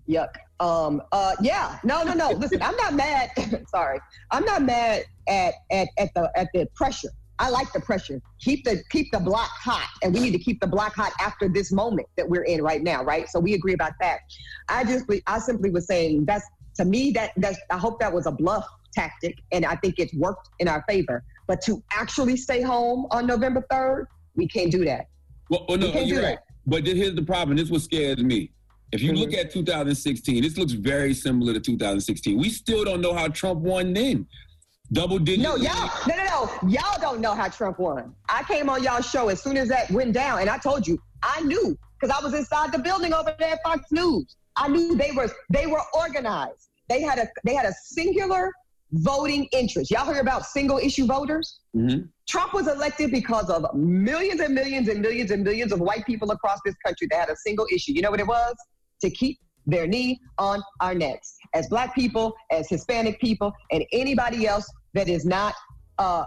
Yuck. Um, uh, yeah. No, no, no. Listen, I'm not mad. [LAUGHS] sorry. I'm not mad at, at, at the, at the pressure. I like the pressure. Keep the, keep the block hot. And we need to keep the block hot after this moment that we're in right now. Right. So we agree about that. I just, I simply was saying that's, to me, that, that's, I hope that was a bluff tactic. And I think it's worked in our favor. But to actually stay home on November 3rd, we can't do that. Well, well no, You can't you're do right. But here's the problem. This what scares me. If you look at 2016, this looks very similar to 2016. We still don't know how Trump won then. Double digit. No, y'all, no, no, no. Y'all don't know how Trump won. I came on y'all's show as soon as that went down, and I told you I knew because I was inside the building over there at Fox News. I knew they were they were organized. They had a they had a singular voting interest. Y'all heard about single issue voters? Mm-hmm. Trump was elected because of millions and millions and millions and millions of white people across this country that had a single issue. You know what it was? To keep their knee on our necks. As black people, as Hispanic people, and anybody else that is not uh,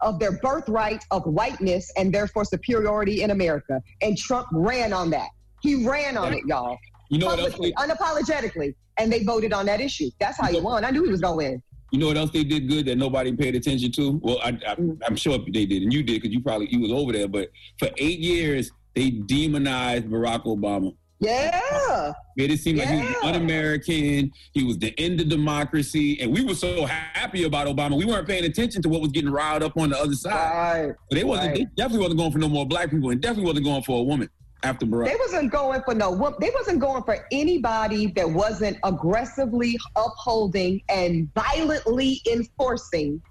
of their birthright of whiteness and therefore superiority in America. And Trump ran on that. He ran on it, y'all. You know what else Publicly, unapologetically. And they voted on that issue. That's how he won. I knew he was going to win. You know what else they did good that nobody paid attention to? Well, I, I, I'm sure they did, and you did because you probably you was over there. But for eight years, they demonized Barack Obama. Yeah. Made it seem like he was un-American. He was the end of democracy, and we were so happy about Obama. We weren't paying attention to what was getting riled up on the other side. Right. But they wasn't. Right. They definitely wasn't going for no more black people, and definitely wasn't going for a woman after Barack. They wasn't going for no they wasn't going for anybody that wasn't aggressively upholding and violently enforcing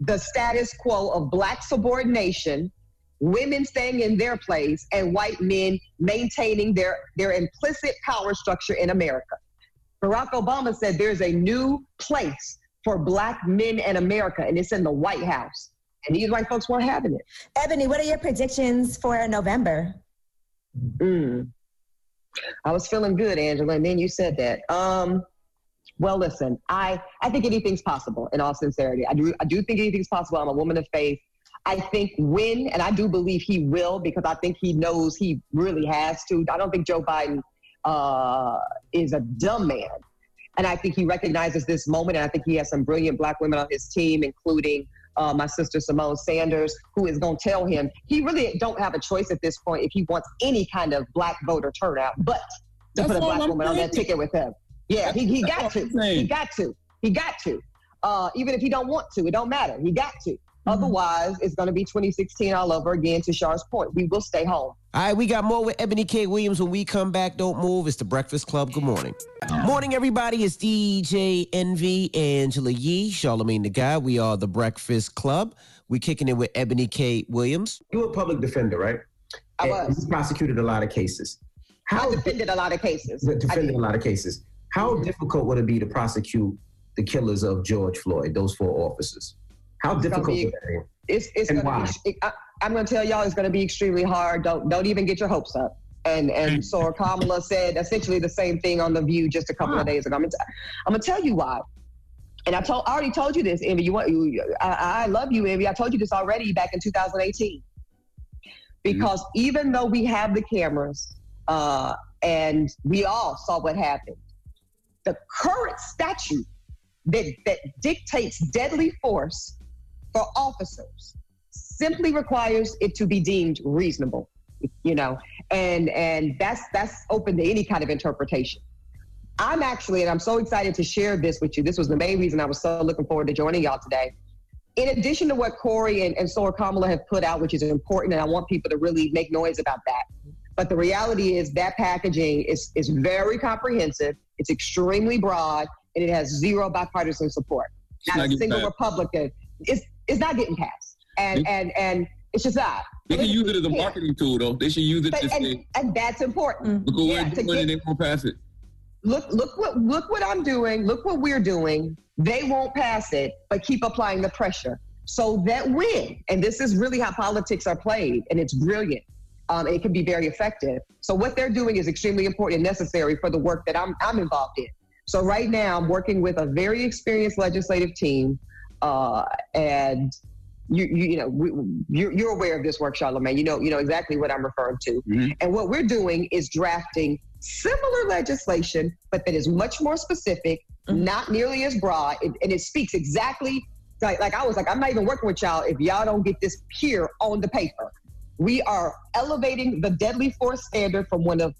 the status quo of black subordination, women staying in their place, and white men maintaining their, their implicit power structure in America. Barack Obama said there's a new place for black men in America, and it's in the White House. And these white folks weren't having it. Eboni, what are your predictions for November? Mm. I was feeling good, Angela, and then you said that. Um, well, listen, I, I think anything's possible. In all sincerity, I do I do think anything's possible. I'm a woman of faith. I think when, and I do believe he will, because I think he knows he really has to. I don't think Joe Biden uh, is a dumb man, and I think he recognizes this moment. And I think he has some brilliant black women on his team, including uh, my sister Symone Sanders, who is going to tell him he really don't have a choice at this point if he wants any kind of black voter turnout, but to That's put a black woman on that ticket with him. Yeah, he, he got to. That's all I'm saying. He got to. He got to. Uh, even if he don't want to, it don't matter. He got to. Mm-hmm. Otherwise, it's going to be 2016 all over again. To Char's point, we will stay home. All right, we got more with Eboni K. Williams when we come back. Don't move. It's the Breakfast Club. Good morning. Morning, everybody. It's DJ Envy, Angela Yee, Charlamagne the Guy. We are the Breakfast Club. We're kicking it with Eboni K. Williams. You're a public defender, right? I And was. You prosecuted a lot of cases. I defended a lot of cases. I Defended a lot of cases. How mm-hmm. difficult would it be to prosecute the killers of George Floyd, those four officers? How It's gonna difficult be- would? It's it's And going to be. I, I'm going to tell y'all, it's going to be extremely hard. Don't don't even get your hopes up. And and so Kamala said essentially the same thing on the View just a couple of days ago. I'm gonna, t- I'm gonna tell you why. And I told I already told you this, Envy. You want you? I, I love you, Envy. I told you this already back in 2018. Because even though we have the cameras, uh, and we all saw what happened, the current statute that that dictates deadly force for officers simply requires it to be deemed reasonable you know and and that's that's open to any kind of interpretation i'm actually and i'm so excited to share this with you this was the main reason i was so looking forward to joining y'all today in addition to what Cory and, and Sora Kamala have put out, which is important, and I want people to really make noise about that. But the reality is that packaging is, is very comprehensive, it's extremely broad, and it has zero bipartisan support. Not, not a single. Republican. It's, it's not getting passed. And, and, and it's just not. They can use it as a marketing tool, though. They should use it But- to and, say, and that's important. look what Yeah, we're doing, get- and they won't pass it. look look what look what I'm doing, look what we're doing. They won't pass it, but keep applying the pressure. So that when, and this is really how politics are played, and it's brilliant. Um, it can be very effective. So what they're doing is extremely important and necessary for the work that I'm I'm involved in. So right now I'm working with a very experienced legislative team, uh, and you, you, you know, we, you're, you're aware of this work, Charlamagne. You know, you know exactly what I'm referring to. And what we're doing is drafting similar legislation, but that is much more specific, not nearly as broad, and, and it speaks exactly like, like I was like, I'm not even working with y'all if y'all don't get this here on the paper. We are elevating the deadly force standard from one of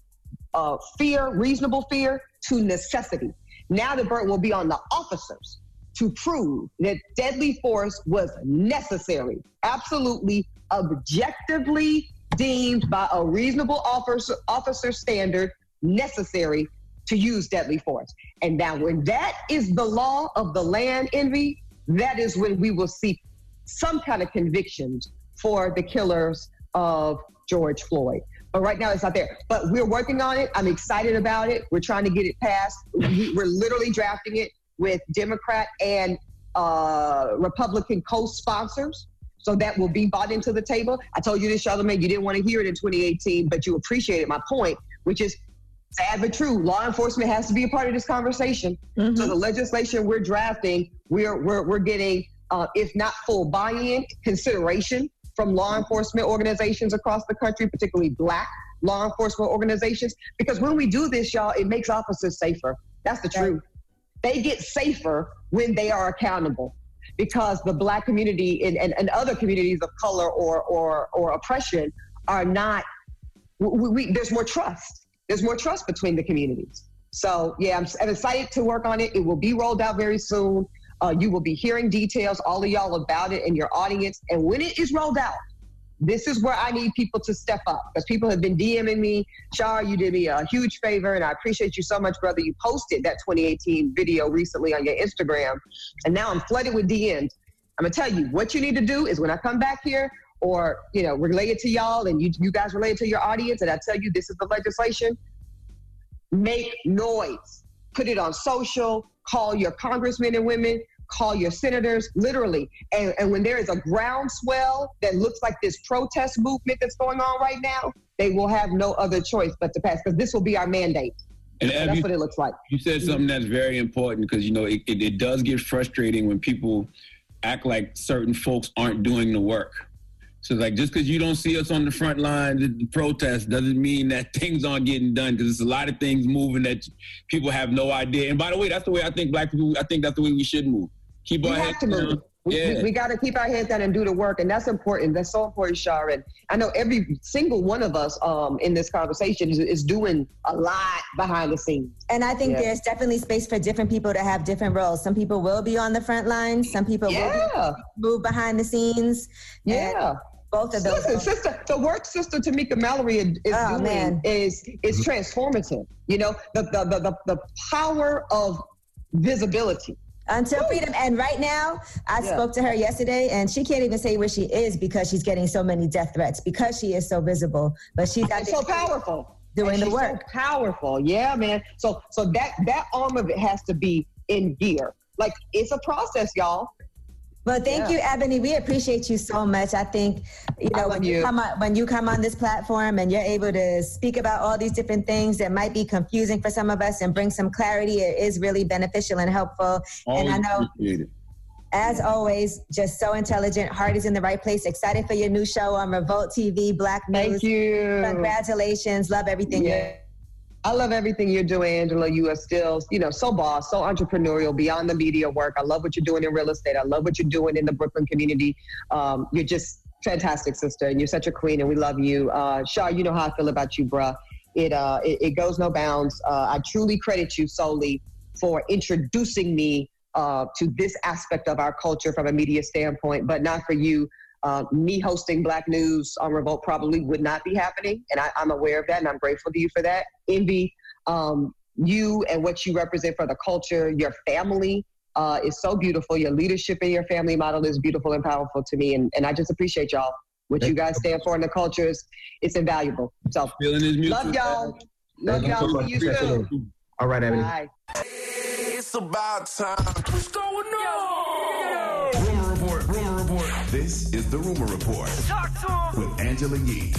uh, fear, reasonable fear, to necessity. Now the burden will be on the officers to prove that deadly force was necessary, absolutely objectively deemed by a reasonable officer, officer standard necessary to use deadly force. And now, when that is the law of the land, envy, that is when we will see some kind of convictions for the killers of George Floyd. But right now, it's not there. But we're working on it. I'm excited about it. We're trying to get it passed. We- We're literally drafting it with Democrat and uh, Republican co-sponsors. So that will be brought into the table. I told you this, Charlamagne. You didn't want to hear it in 2018, but you appreciated my point, which is sad but true. Law enforcement has to be a part of this conversation. So the legislation we're drafting, we're we're, we're getting, uh, if not full buy-in, consideration from law enforcement organizations across the country, particularly Black law enforcement organizations. Because when we do this, y'all, it makes officers safer. That's the truth. They get safer when they are accountable. Because the black community and, and, and other communities of color or, or, or oppression are not, we, we, there's more trust. There's more trust between the communities. So, yeah, I'm, I'm excited to work on it. It will be rolled out very soon. Uh, you will be hearing details, all of y'all, about it in your audience. And when it is rolled out, this is where I need people to step up because people have been DMing me. Shar, you did me a huge favor, and I appreciate you so much, brother. You posted that 2018 video recently on your Instagram, and now I'm flooded with DMs. I'm gonna tell you what you need to do is when I come back here, or you know, relay it to y'all, and you you guys relay it to your audience, and I tell you this is the legislation. Make noise. Put it on social. Call your congressmen and women. Call your senators, literally. And, and when there is a groundswell that looks like this protest movement that's going on right now, they will have no other choice but to pass because this will be our mandate. And that's you- what it looks like. You said something that's very important because you know it, it, it does get frustrating when people act like certain folks aren't doing the work. So like just because you don't see us on the front line the protest doesn't mean that [LAUGHS] things aren't getting done because there's a lot of things moving that people have no idea. And by the way, that's the way I think black people. I think that's the way we should move. Keep We our have heads to move. down. We, Yeah. we, we got to keep our heads down and do the work, and that's important. That's so important, Sharon. I know every single one of us um, in this conversation is, is doing a lot behind the scenes. And I think Yeah. there's definitely space for different people to have different roles. Some people will be on the front lines. Some people will be, move behind the scenes. Yeah. both of those. Listen, sister, the work sister Tamika Mallory is is Oh, doing man. is is transformative. You know, the the, the the the power of visibility. Until freedom. And right now, I Yeah. spoke to her yesterday, and she can't even say where she is because she's getting so many death threats because she is so visible. But she's out so powerful. doing the she's so work. powerful, yeah, man. So so that that arm of it has to be in gear. Like it's a process, y'all. Well, thank Yeah. you, Eboni. We appreciate you so much. I think you know when you, come on when you come on this platform and you're able to speak about all these different things that might be confusing for some of us and bring some clarity. It is really beneficial and helpful. and I know, as always, just so intelligent. Heart is in the right place. Excited for your new show on Revolt TV, Black News. Thank you. Congratulations. Love everything. Yeah. I love everything you're doing, Angela. You are still, you know, so boss, so entrepreneurial, beyond the media work. I love what you're doing in real estate. I love what you're doing in the Brooklyn community. Um, you're just fantastic, sister, and you're such a queen, and we love you. Uh, you know how I feel about you, bruh. It, uh, it, it goes no bounds. Uh, I truly credit you solely for introducing me uh, to this aspect of our culture from a media standpoint, but not for you. Uh, me hosting Black News on Revolt probably would not be happening, and I, I'm aware of that, and I'm grateful to you for that. Envy, um, you and what you represent for the culture, your family uh, is so beautiful. Your leadership and your family model is beautiful and powerful to me, and, and I just appreciate y'all. What you guys stand for in the culture is it's invaluable. So Feeling is mutual. love y'all. Love Thank you so y'all. See you Appreciate soon. All right, Eboni. Bye. It's about time. What's going on? The rumor report Talk to him. with Angela Yee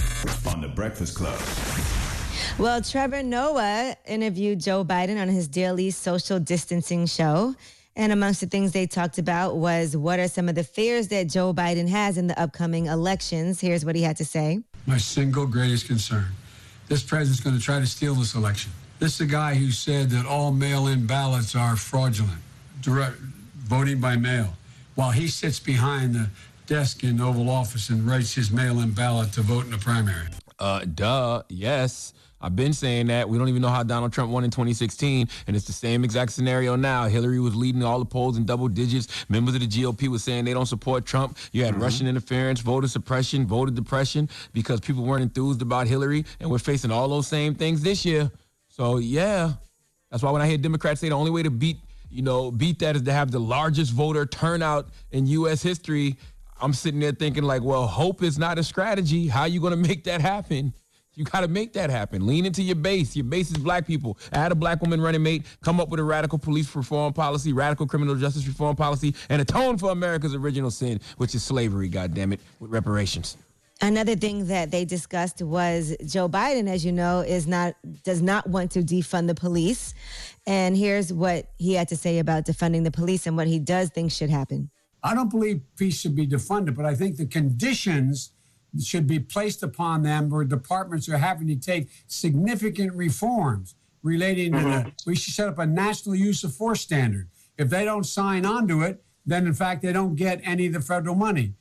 on the Breakfast Club. Well, Trevor Noah interviewed Joe Biden on his daily social distancing show. And amongst the things they talked about was what are some of the fears that Joe Biden has in the upcoming elections. Here's what he had to say. my single greatest concern. This president's going to try to steal this election. This is a guy who said that all mail-in ballots are fraudulent, direct voting by mail, while he sits behind the desk in the Oval Office and writes his mail-in ballot to vote in the primary. Uh, duh. Yes. I've been saying that. We don't even know how Donald Trump won in 2016, and it's the same exact scenario now. Hillary was leading all the polls in double digits. Members of the GOP were saying they don't support Trump. You had Russian interference, voter suppression, voter depression because people weren't enthused about Hillary, and we're facing all those same things this year. So yeah, that's why when I hear Democrats say the only way to beat, you know, beat that is to have the largest voter turnout in U.S. history. I'm sitting there thinking like, well, hope is not a strategy. How you going to make that happen? You got to make that happen. Lean into your base. Your base is black people. Add a black woman running mate. Come up with a radical police reform policy, radical criminal justice reform policy, and atone for America's original sin, which is slavery. God damn it, with reparations. Another thing that they discussed was Joe Biden, as you know, is not does not want to defund the police. And here's what he had to say about defunding the police and what he does think should happen. I don't believe peace should be defunded, but I think the conditions should be placed upon them where departments are having to take significant reforms relating to the, mm-hmm. we should set up a national use of force standard. If they don't sign on to it, then in fact they don't get any of the federal money.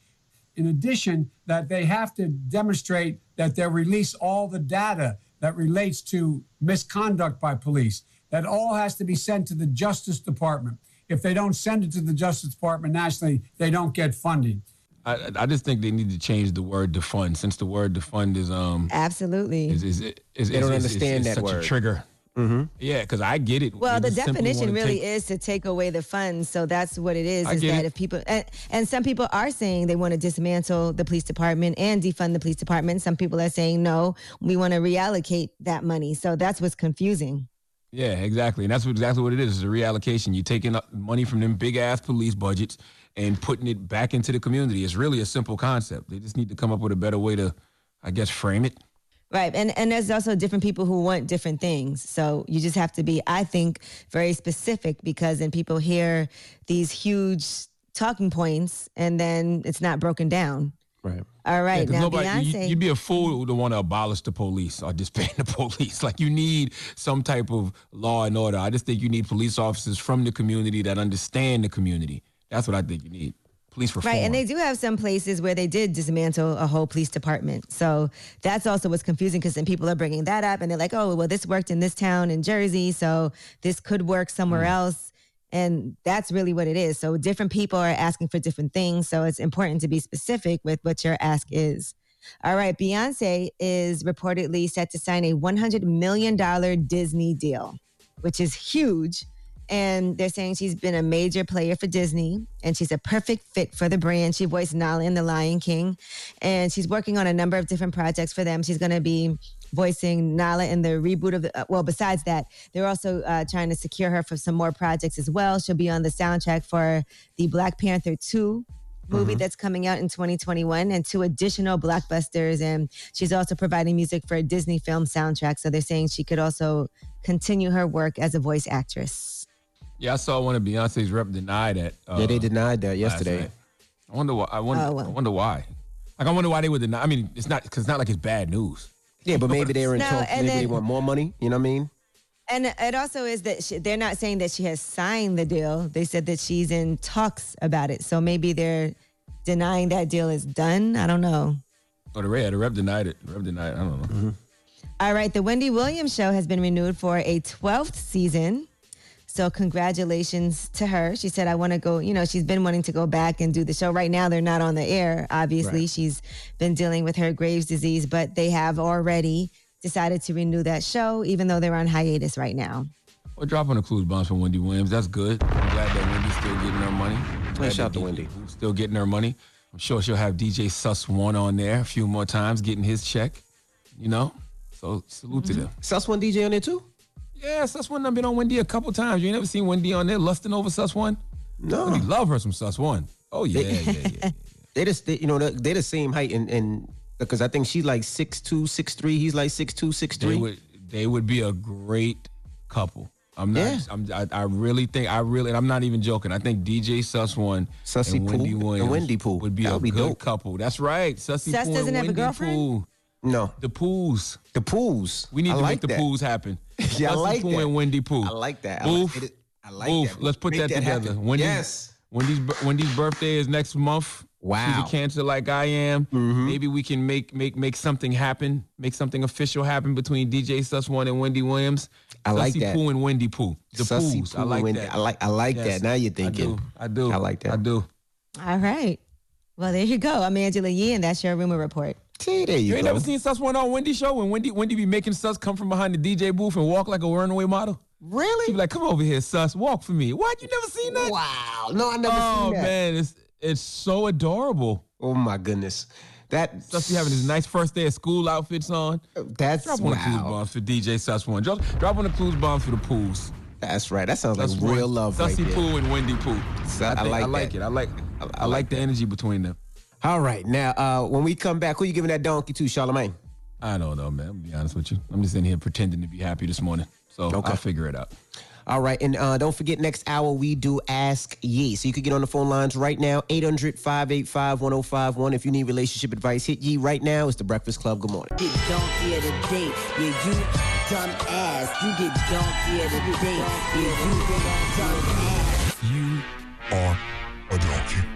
In addition, that they have to demonstrate that they release all the data that relates to misconduct by police. That all has to be sent to the Justice Department. If they don't send it to the Justice Department nationally, they don't get funding. I, I just think they need to change the word defund since the word defund is um Absolutely. is is, is, is They don't is- is- understand is that such word. a trigger. Mm-hmm. Yeah, because I get it. Well, They the definition really take- is to take away the funds. So that's what it is. I is get that it. if people and, and some people are saying they want to dismantle the police department and defund the police department. Some people are saying no, we want to reallocate that money. So that's what's confusing. Yeah, exactly. And that's what, exactly what it is. It's a reallocation. You're taking uh, money from them big ass police budgets and putting it back into the community. It's really a simple concept. They just need to come up with a better way to, I guess, frame it. Right. And and there's also different people who want different things. So you just have to be, I think, very specific because then people hear these huge talking points and then it's not broken down. Right. All right. 'cause now nobody, you- Beyonce. you'd be a fool to want to abolish the police or disband [LAUGHS] the police. Like you need some type of law and order. I just think you need police officers from the community that understand the community. That's what I think you need. Police reform. Right, and they do have some places where they did dismantle a whole police department. So that's also what's confusing because then people are bringing that up and they're like, oh, well, this worked in this town in Jersey, so this could work somewhere mm. else. And that's really what it is. So different people are asking for different things. So it's important to be specific with what your ask is. All right, Beyonce is reportedly set to sign a $100 million Disney deal, which is huge. And they're saying she's been a major player for Disney and she's a perfect fit for the brand. She voiced Nala in The Lion King and she's working on a number of different projects for them. She's going to be voicing Nala in the reboot of the, uh, well, besides that, they're also uh, trying to secure her for some more projects as well. She'll be on the soundtrack for the Black Panther 2 movie that's coming out in 2021 and two additional blockbusters. And she's also providing music for a Disney film soundtrack. So they're saying she could also continue her work as a voice actress. Yeah, I saw one of Beyonce's rep deny that. uh, yeah, they denied that yesterday. night. I wonder why. I wonder. Oh, well. I wonder why. Like I wonder why they would deny. I mean, it's not because it's not like it's bad news. Yeah, but maybe they were in No, talks. and Maybe they want more money. You know what I mean? And it also is that she, they're not saying that she has signed the deal. They said that she's in talks about it. So maybe they're denying that deal is done. I don't know. Or the rep, the rep denied it. The rep denied. It. I don't know. All right, the Wendy Williams show has been renewed for a 12th season. So congratulations to her. She said, I want to go, you know, she's been wanting to go back and do the show. Right now, they're not on the air. Obviously, Right. she's been dealing with her Graves' disease, but they have already decided to renew that show, even though they're on hiatus right now. Well, dropping the clues bombs from Wendy Williams. That's good. I'm glad that Wendy's still getting her money. Glad shout out to Wendy. Still getting her money. I'm sure she'll have DJ Suss One on there a few more times, getting his check. You know, so salute to mm-hmm. them. Suss One DJ on there too. Yeah, Suss One done been on Wendy a couple times. You ain't never seen Wendy on there lusting over Suss One? No. Wendy love her some Suss One. Oh yeah, They- yeah, yeah. [LAUGHS] They just they, you know they're, they're the same height and and because I think she's like six two six three. He's like six two six They three. would they would be a great couple. I'm not. Yeah. I'm, I, I really think. I really. And I'm not even joking. I think DJ Suss One Sussy and Wendy Pooh and Wendy Pooh. would be That a would be good dope. couple. That's right. Sussy Sus Pooh doesn't and have a girlfriend? Pooh. No, The pools. the pools. We need I to like make the that. Poohs happen. [LAUGHS] Yeah, I Sussy like Pooh that. and Wendy Pooh. I like that. I like it. I like Boof. that. Let's put that, that together. happen. Wendy's, Yes. Wendy's Wendy's birthday is next month. Wow. Mm-hmm. She's a cancer like I am. Maybe we can make make make something happen, make something official happen between DJ Suss One and Wendy Williams. I like Sussy that. Pooh and Wendy Pooh. The Sussy Poohs. Pooh I like Wendy. that. I like I like Yes, that. Now you're thinking. I thinking. do. I do. I like that. I do. All right. Well, there you go. I'm Angela Yee, and that's your rumor report. See, there You, you, ain't go. never seen Suss One on Wendy show when Wendy Wendy be making Suss come from behind the DJ booth and walk like a runaway model. Really? She be like, "Come over here, Suss. Walk for me." What? You never seen that? Wow. No, I never oh seen that. man, it's it's so adorable. Oh my goodness. That Suss be having his nice first day of school outfits on. That's Drop one the clues wow. bombs for DJ Suss One. Drop, drop one of the clues bombs for the pools. That's right. That sounds Suss like One, real love right Sussy there. Pooh and Wendy Pooh. So- I, I like I like that. it. I like I, I like like the energy between them. All right. Now, uh, when we come back, who you giving that donkey to, Charlamagne? I don't know, man. I'm gonna be honest with you. I'm just in here pretending to be happy this morning. So Okay. I'll figure it out. All right. And uh, don't forget, next hour we do Ask Yee. So you could get on the phone lines right now, 800 585 1051. If you need relationship advice, hit Yee right now. It's the Breakfast Club. Good morning. Get donkey of the day. Yeah, you dumb ass. You get donkey of the day. Yeah, you dumb ass. You are a donkey.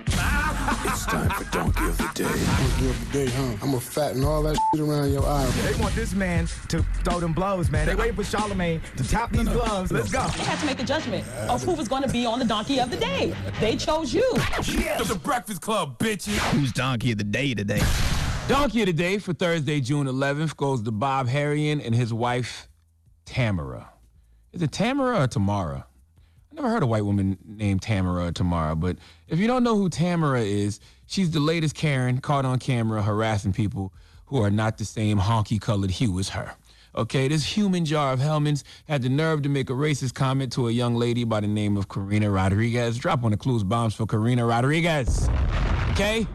It's time for Donkey of the Day. Donkey of the day, huh? I'm gonna fatten all that shit around your eye. They want this man to throw them blows, man. They waiting for Charlamagne to tap these gloves. Let's go. They had to make a judgment of who was going to be on the donkey of the day. They chose you. It's the Breakfast Club, bitches. Who's donkey of the day today? Donkey of the day for Thursday, June 11th goes to Bob Harrion and his wife, Tamara. Is it Tamara or Tamara? I never heard a white woman named Tamara or Tamara, but if you don't know who Tamara is, she's the latest Karen caught on camera harassing people who are not the same honky colored hue as her. Okay, this human jar of Hellmann's had the nerve to make a racist comment to a young lady by the name of Karina Rodriguez. Drop on the clues bombs for Karina Rodriguez. Okay?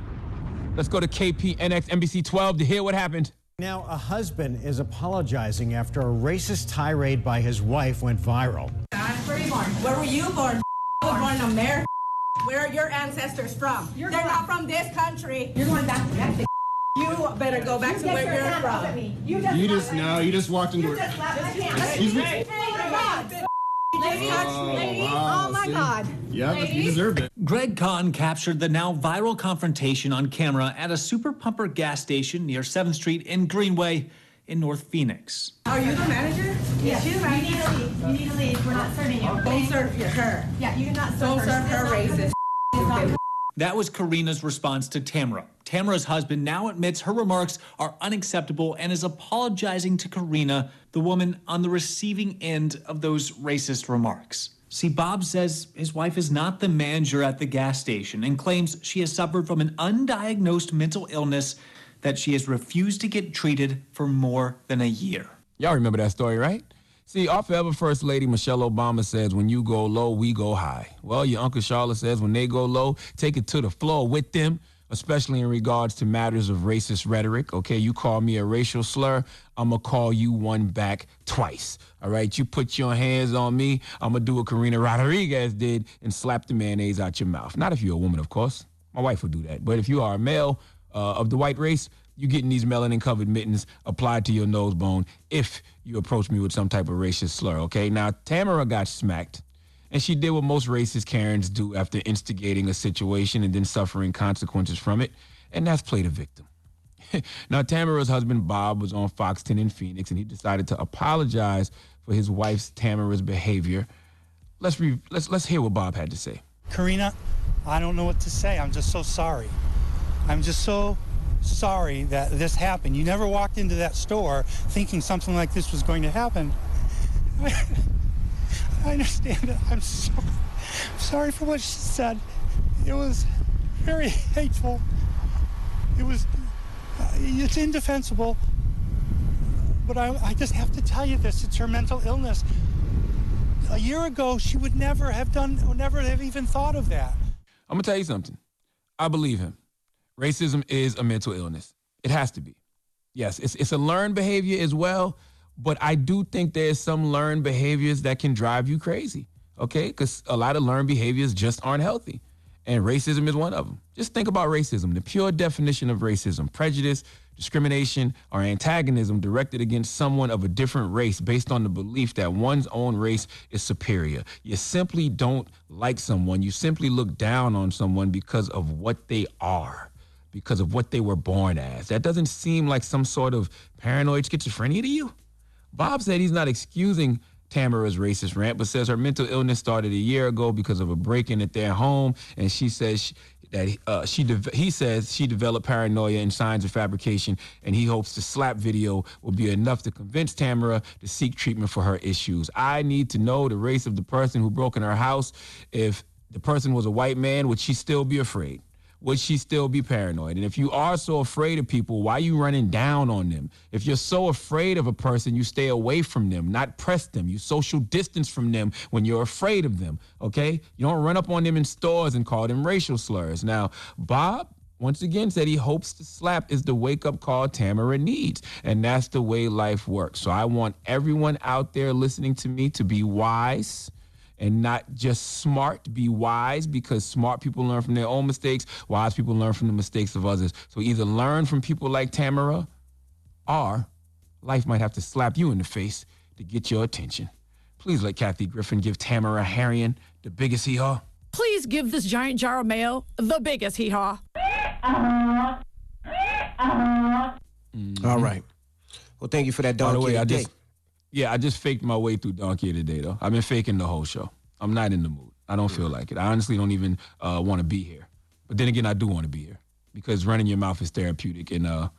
Let's go to KPNX NBC 12 to hear what happened. Now, a husband is apologizing after a racist tirade by his wife went viral. Where were you born? Where were you born? I was [LAUGHS] born in America. Where are your ancestors from? They're not from this country. You're going back to Mexico. You better go back to where your you're from. at me. You just no, you just walked into You it. just slapped my hand. Excuse me? Hey, God. Oh, ladies, oh my see? God. Yep, you Ladies. deserved it. Greg Kahn captured the now viral confrontation on camera at a super pumper gas station near 7th Street in Greenway in North Phoenix. Are you the manager? Yes. Is she the You need manager? to leave. You need to leave. We're not oh, serving you. Don't serve her. Yeah, you cannot serve Don't her. serve her racist. not- That was Karina's response to Tamara. Tamara's husband now admits her remarks are unacceptable and is apologizing to Karina, the woman on the receiving end of those racist remarks. See, Bob says his wife is not the manager at the gas station and claims she has suffered from an undiagnosed mental illness that she has refused to get treated for more than a year. Y'all remember that story, right? See, our forever First Lady Michelle Obama says, when you go low, we go high. Well, your Uncle Charlotte says, when they go low, take it to the floor with them, especially in regards to matters of racist rhetoric. Okay, you call me a racial slur, I'm going to call you one back twice. All right, you put your hands on me, I'm going to do what Karina Rodriguez did and slap the mayonnaise out your mouth. Not if you're a woman, of course. My wife would do that. But if you are a male uh, of the white race, you're getting these melanin covered mittens applied to your nose bone if you approach me with some type of racist slur. Okay. Now Tamara got smacked, and she did what most racist Karens do after instigating a situation and then suffering consequences from it, and that's play the victim. [LAUGHS] now Tamara's husband Bob was on Fox 10 in Phoenix, and he decided to apologize for his wife's Tamara's behavior let's re- let's let's hear what Bob had to say. Karina, I don't know what to say. I'm just so sorry. I'm just so sorry that this happened. You never walked into that store thinking something like this was going to happen. [LAUGHS] I understand it. I'm so [LAUGHS] sorry for what she said. It was very hateful. It was, uh, it's indefensible. But I, I just have to tell you this it's her mental illness. A year ago, she would never have done, would never have even thought of that. I'm gonna tell you something. I believe him. Racism is a mental illness. It has to be. Yes, it's it's a learned behavior as well, but I do think there's some learned behaviors that can drive you crazy. Okay, because a lot of learned behaviors just aren't healthy, and racism is one of them. Just think about racism. The pure definition of racism: prejudice, discrimination, or antagonism directed against someone of a different race based on the belief that one's own race is superior. You simply don't like someone. You simply look down on someone because of what they are because of what they were born as. That doesn't seem like some sort of paranoid schizophrenia to you? Bob said he's not excusing Tamara's racist rant, but says her mental illness started a year ago because of a break-in at their home, and she says she, that uh, she de- he says she developed paranoia and signs of fabrication, and he hopes the slap video will be enough to convince Tamara to seek treatment for her issues. I need to know the race of the person who broke in her house. If the person was a white man, would she still be afraid? Would she still be paranoid? And if you are so afraid of people, why are you running down on them? If you're so afraid of a person, you stay away from them, not press them. You social distance from them when you're afraid of them, okay? You don't run up on them in stores and call them racial slurs. Now, Bob, once again said he hopes the slap is the wake up call Tamara needs. And that's the way life works. So I want everyone out there listening to me to be wise and not just smart, be wise because smart people learn from their own mistakes, wise people learn from the mistakes of others. So either learn from people like Tamara or life might have to slap you in the face to get your attention. Please let Kathy Griffin give Tamara Harrion the biggest hee haw. Please give this giant jar of mail the biggest hee haw. Mm-hmm. All right. Well, thank you for that, By the way, I just day. Yeah, I just faked my way through Donkey of the Day though. I've been faking the whole show. I'm not in the mood. I don't feel like it. I honestly don't even uh, want to be here. But then again, I do want to be here because running your mouth is therapeutic, and uh,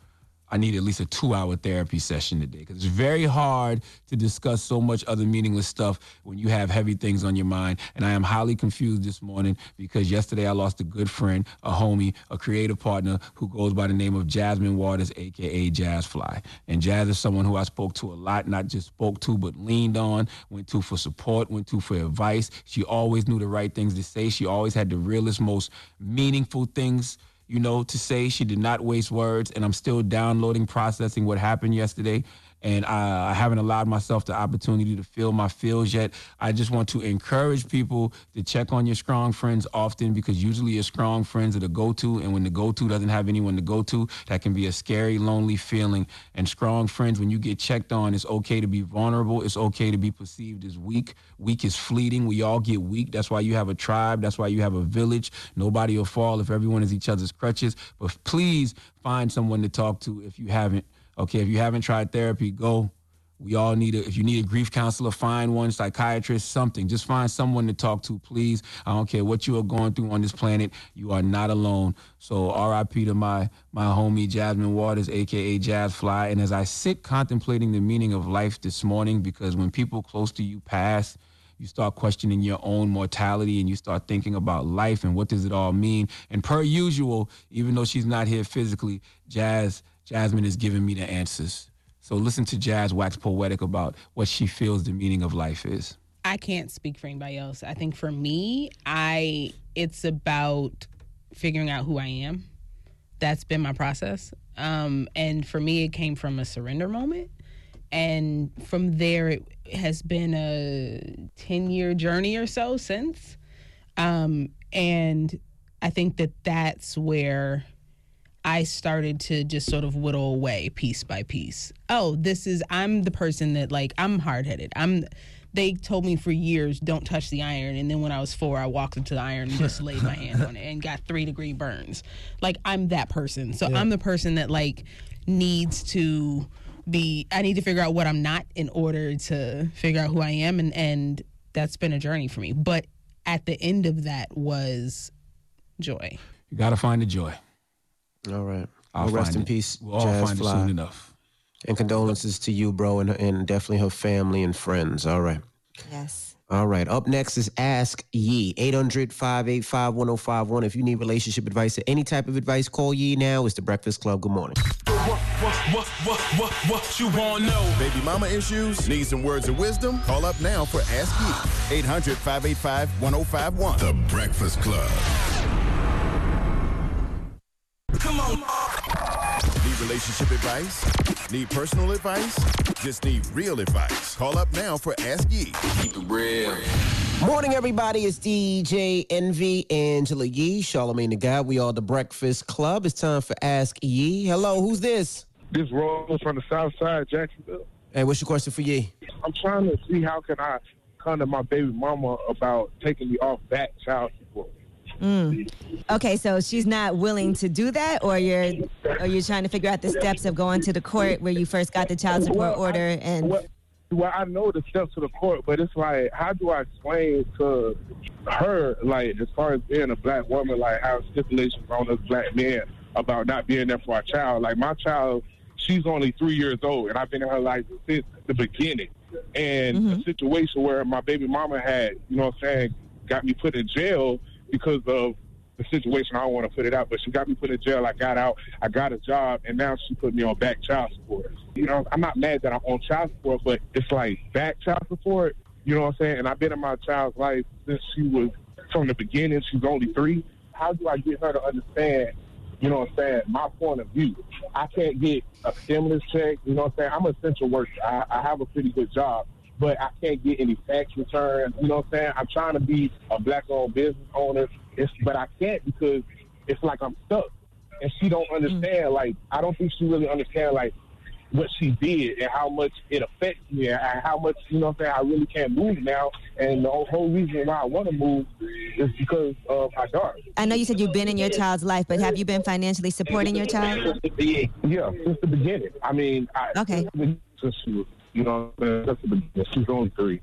I need at least a two-hour therapy session today because it's very hard to discuss so much other meaningless stuff when you have heavy things on your mind. And I am highly confused this morning because yesterday I lost a good friend, a homie, a creative partner who goes by the name of Jasmine Waters, aka Jazz Fly. And Jazz is someone who I spoke to a lot, not just spoke to, but leaned on, went to for support, went to for advice. She always knew the right things to say. She always had the realest, most meaningful things you know, to say she did not waste words, and I'm still downloading, processing what happened yesterday. And I, I haven't allowed myself the opportunity to feel my feels yet. I just want to encourage people to check on your strong friends often because usually your strong friends are the go to. And when the go to doesn't have anyone to go to, that can be a scary, lonely feeling. And strong friends, when you get checked on, it's okay to be vulnerable. It's okay to be perceived as weak. Weak is fleeting. We all get weak. That's why you have a tribe. That's why you have a village. Nobody will fall if everyone is each other's crutches. But please find someone to talk to if you haven't. Okay, if you haven't tried therapy, go. We all need a, if you need a grief counselor, find one, psychiatrist, something. Just find someone to talk to, please. I don't care what you are going through on this planet. You are not alone. So RIP to my my homie Jasmine Waters, aka Jazz Fly. And as I sit contemplating the meaning of life this morning, because when people close to you pass, you start questioning your own mortality and you start thinking about life and what does it all mean. And per usual, even though she's not here physically, Jazz Jasmine is giving me the answers. So listen to Jazz wax poetic about what she feels the meaning of life is. I can't speak for anybody else. I think for me, I it's about figuring out who I am. That's been my process. Um, and for me, it came from a surrender moment. And from there, it has been a 10 year journey or so since. Um, and I think that that's where I started to just sort of whittle away piece by piece. Oh, this is, I'm the person that, like, I'm hard headed. I'm, they told me for years, don't touch the iron. And then when I was four, I walked into the iron and just laid my hand on it and got three degree burns. Like, I'm that person. So Yeah. I'm the person that, like, needs to be, I need to figure out what I'm not in order to figure out who I am. And, and that's been a journey for me. But at the end of that was joy. You got to find the joy. All right. I'll well, rest find in it. peace, We'll all Jazz find it soon enough. And condolences to you, bro, and, and definitely her family and friends. All right. Yes. All right. Up next is Ask Yee, 800 585 1051. If you need relationship advice or any type of advice, call Yee now. It's the Breakfast Club. Good morning. What, what, what, what, what you want to know? Baby mama issues? Need some words of wisdom? Call up now for Ask Yee. 800 585 1051. The Breakfast Club. Come on. Need relationship advice? Need personal advice? Just need real advice. Call up now for Ask Yee. Keep it real. Morning, everybody. It's DJ Envy, Angela Yee, Charlamagne the God. We are the Breakfast Club. It's time for Ask Yee. Hello, who's this? This Rose from the South Side, Jacksonville. Hey, what's your question for Yee? I'm trying to see how can I come to my baby mama about taking me off back child support. Mm. Okay, so she's not willing to do that, or you're, or you're trying to figure out the steps of going to the court where you first got the child support Well, order, and Well, well, I know the steps to the court, but it's like, how do I explain to her, like, as far as being a black woman, like, how stipulations on us black men about not being there for our child? Like, my child, she's only three years old, and I've been in her life since the beginning. And a situation where my baby mama had, you know what I'm saying, got me put in jail because of the situation. I don't want to put it out, but she got me put in jail. I got out. I got a job, and now she put me on back child support. You know, I'm not mad that I'm on child support, but it's like back child support. You know what I'm saying? And I've been in my child's life since she was from the beginning. She's only three. How do I get her to understand? You know what I'm saying? My point of view. I can't get a stimulus check. You know what I'm saying? I'm an essential worker. I, I have a pretty good job, but I can't get any tax returns. You know what I'm saying? I'm trying to be a black-owned business owner, it's, but I can't because it's like I'm stuck. And she don't mm. understand. Like I don't think she really understand like what she did and how much it affects me and how much you know what I'm saying I really can't move now. And the whole- whole reason why I want to move is because of my daughter. I know you said you've been in your child's life, but have you been financially supporting your child? Yeah, since the beginning. I mean, I, Okay. Since she was, you know, since the beginning. She's only three.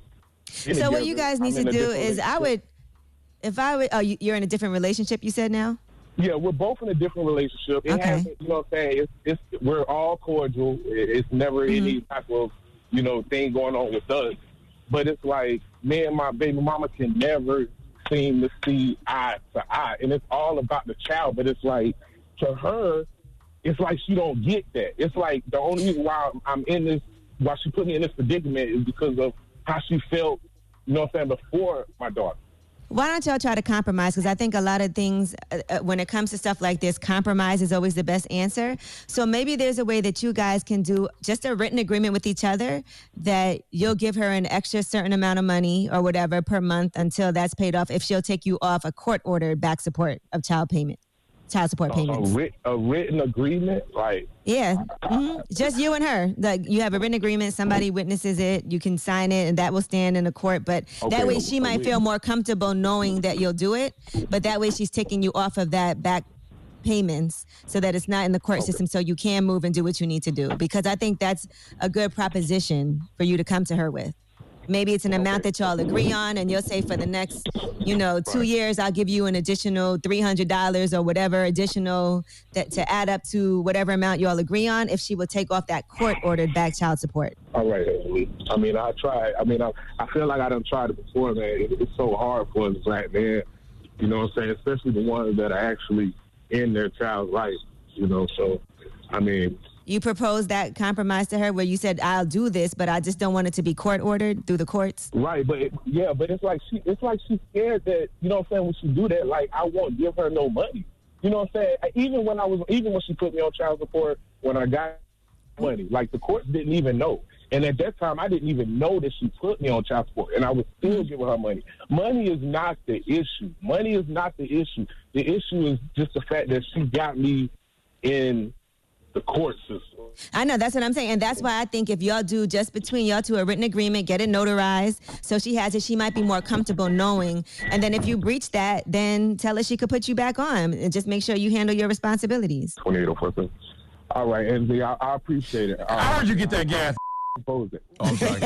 So what you guys need I'm to do is, I would, if I would, oh, you- you're in a different relationship. You said now. Yeah, we're both in a different relationship. It Okay. hasn't, you know what I'm saying? It's, it's, we're all cordial. It's never Mm-hmm. any type of, you know, thing going on with us. But it's like me and my baby mama can never seem to see eye to eye. And it's all about the child. But it's like, to her, it's like she don't get that. It's like the only reason why I'm in this, why she put me in this predicament is because of how she felt, you know what I'm saying, before my daughter. Why don't y'all try to compromise? Because I think a lot of things, uh, uh, when it comes to stuff like this, compromise is always the best answer. So maybe there's a way that you guys can do just a written agreement with each other that you'll give her an extra certain amount of money or whatever per month until that's paid off. If she'll take you off a court ordered back support of child payment, child support A, a, payments. writ, a written agreement, like, Yeah, hmm just you and her. Like you have a written agreement, somebody witnesses it, you can sign it, and that will stand in the court. But that way, she might okay. feel more comfortable knowing that you'll do it. But that way, she's taking you off of that back payments so that it's not in the court system, so you can move and do what you need to do. Because I think that's a good proposition for you to come to her with. Maybe it's an amount that y'all agree on, and you'll say for the next, you know, two years, I'll give you an additional three hundred dollars or whatever additional that to add up to whatever amount y'all agree on. If she will take off that court-ordered back child support. All right, I mean, I tried. I mean, I, I feel like I done tried it before, man. It, it's so hard for us black men, you know what I'm saying? Especially the ones that are actually in their child's life, you know. So, I mean, You proposed that compromise to her where you said, "I'll do this, but I just don't want it to be court-ordered through the courts." right, but it, yeah, but it's like she, it's like she's scared that, you know what I'm saying? When she do that, like I won't give her no money. You know what I'm saying? Even when I was, even when she put me on child support, when I got money, like the courts didn't even know. And at that time, I didn't even know that she put me on child support, and I was still giving her money. Money is not the issue. Money is not the issue. The issue is just the fact that she got me in the court system. I know that's what I'm saying, and that's why I think if y'all do just between y'all two a written agreement, get it notarized, so she has it, she might be more comfortable knowing. And then if you breach that, then tell her she could put you back on, and just make sure you handle your responsibilities. 2804. All right, Andy, I, I appreciate it. I heard you get that gas. [LAUGHS] proposed it. Oh, I'm sorry.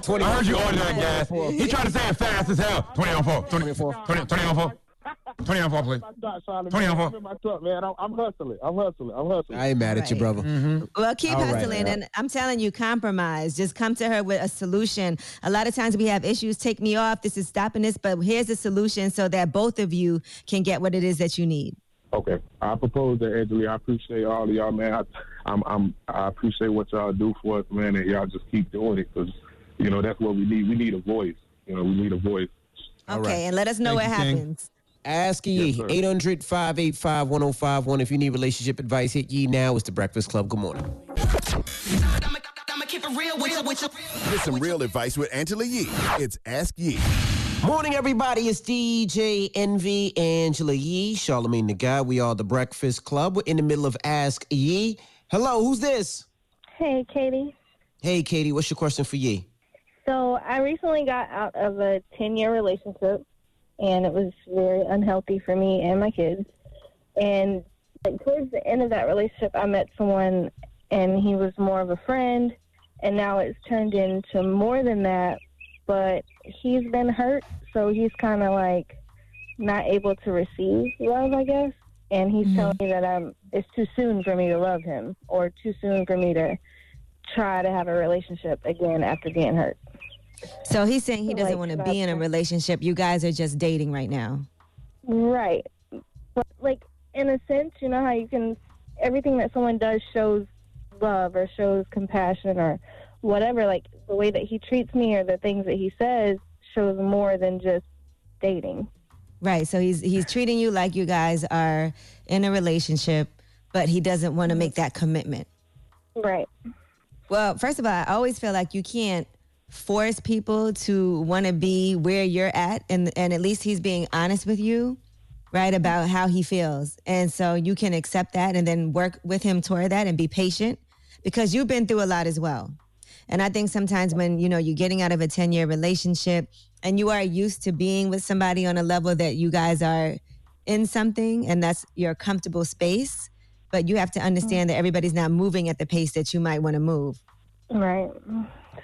20 [LAUGHS] I heard you order that gas. Oh he tried to say it fast as hell. 20 on 4. 20, 20, 20 on 4. 20 on 4, please. 20 on 4. I'm in truck, man. I'm, I'm hustling. I'm hustling. I'm hustling. I ain't mad at you, brother. Mm-hmm. Well, keep All right. hustling, and I'm telling you, compromise. Just come to her with a solution. A lot of times we have issues. Take me off. This is stopping this, but here's a solution so that both of you can get what it is that you need. Okay, I propose that, Angela. I appreciate all of y'all, man. I, I'm, I'm, I appreciate what y'all do for us, man, and y'all just keep doing it because, you know, that's what we need. We need a voice. You know, we need a voice. Okay, and let us know what happens. Ask Yee, 800 585 1051. If you need relationship advice, hit Yee now. It's the Breakfast Club. Good morning. Get some real advice with Angela Yee. It's Ask Yee. Morning, everybody. It's DJ Envy, Angela Yee, Charlamagne the Guy. We are the Breakfast Club. We're in the middle of Ask Yee. Hello, who's this? Hey, Katie. Hey, Katie, what's your question for Yee? So I recently got out of a 10 year relationship, and it was very unhealthy for me and my kids. And like, towards the end of that relationship, I met someone, and he was more of a friend, and now it's turned into more than that. But he's been hurt, so he's kind of like not able to receive love, I guess. And he's mm-hmm. telling me that I'm it's too soon for me to love him, or too soon for me to try to have a relationship again after being hurt. So he's saying he doesn't Like, want to be in a relationship. You guys are just dating right now. Right. But like in a sense, you know how you can everything that someone does shows love or shows compassion or whatever, like the way that he treats me or the things that he says shows more than just dating. Right. So he's he's treating you like you guys are in a relationship, but he doesn't want to make mm-hmm. that commitment. Right. Well, first of all, I always feel like you can't force people to want to be where you're at and and at least he's being honest with you, right, about how he feels. And so you can accept that and then work with him toward that and be patient because you've been through a lot as well. And I think sometimes when, you know, you're getting out of a 10-year relationship and you are used to being with somebody on a level that you guys are in something and that's your comfortable space, but you have to understand that everybody's not moving at the pace that you might want to move. Right.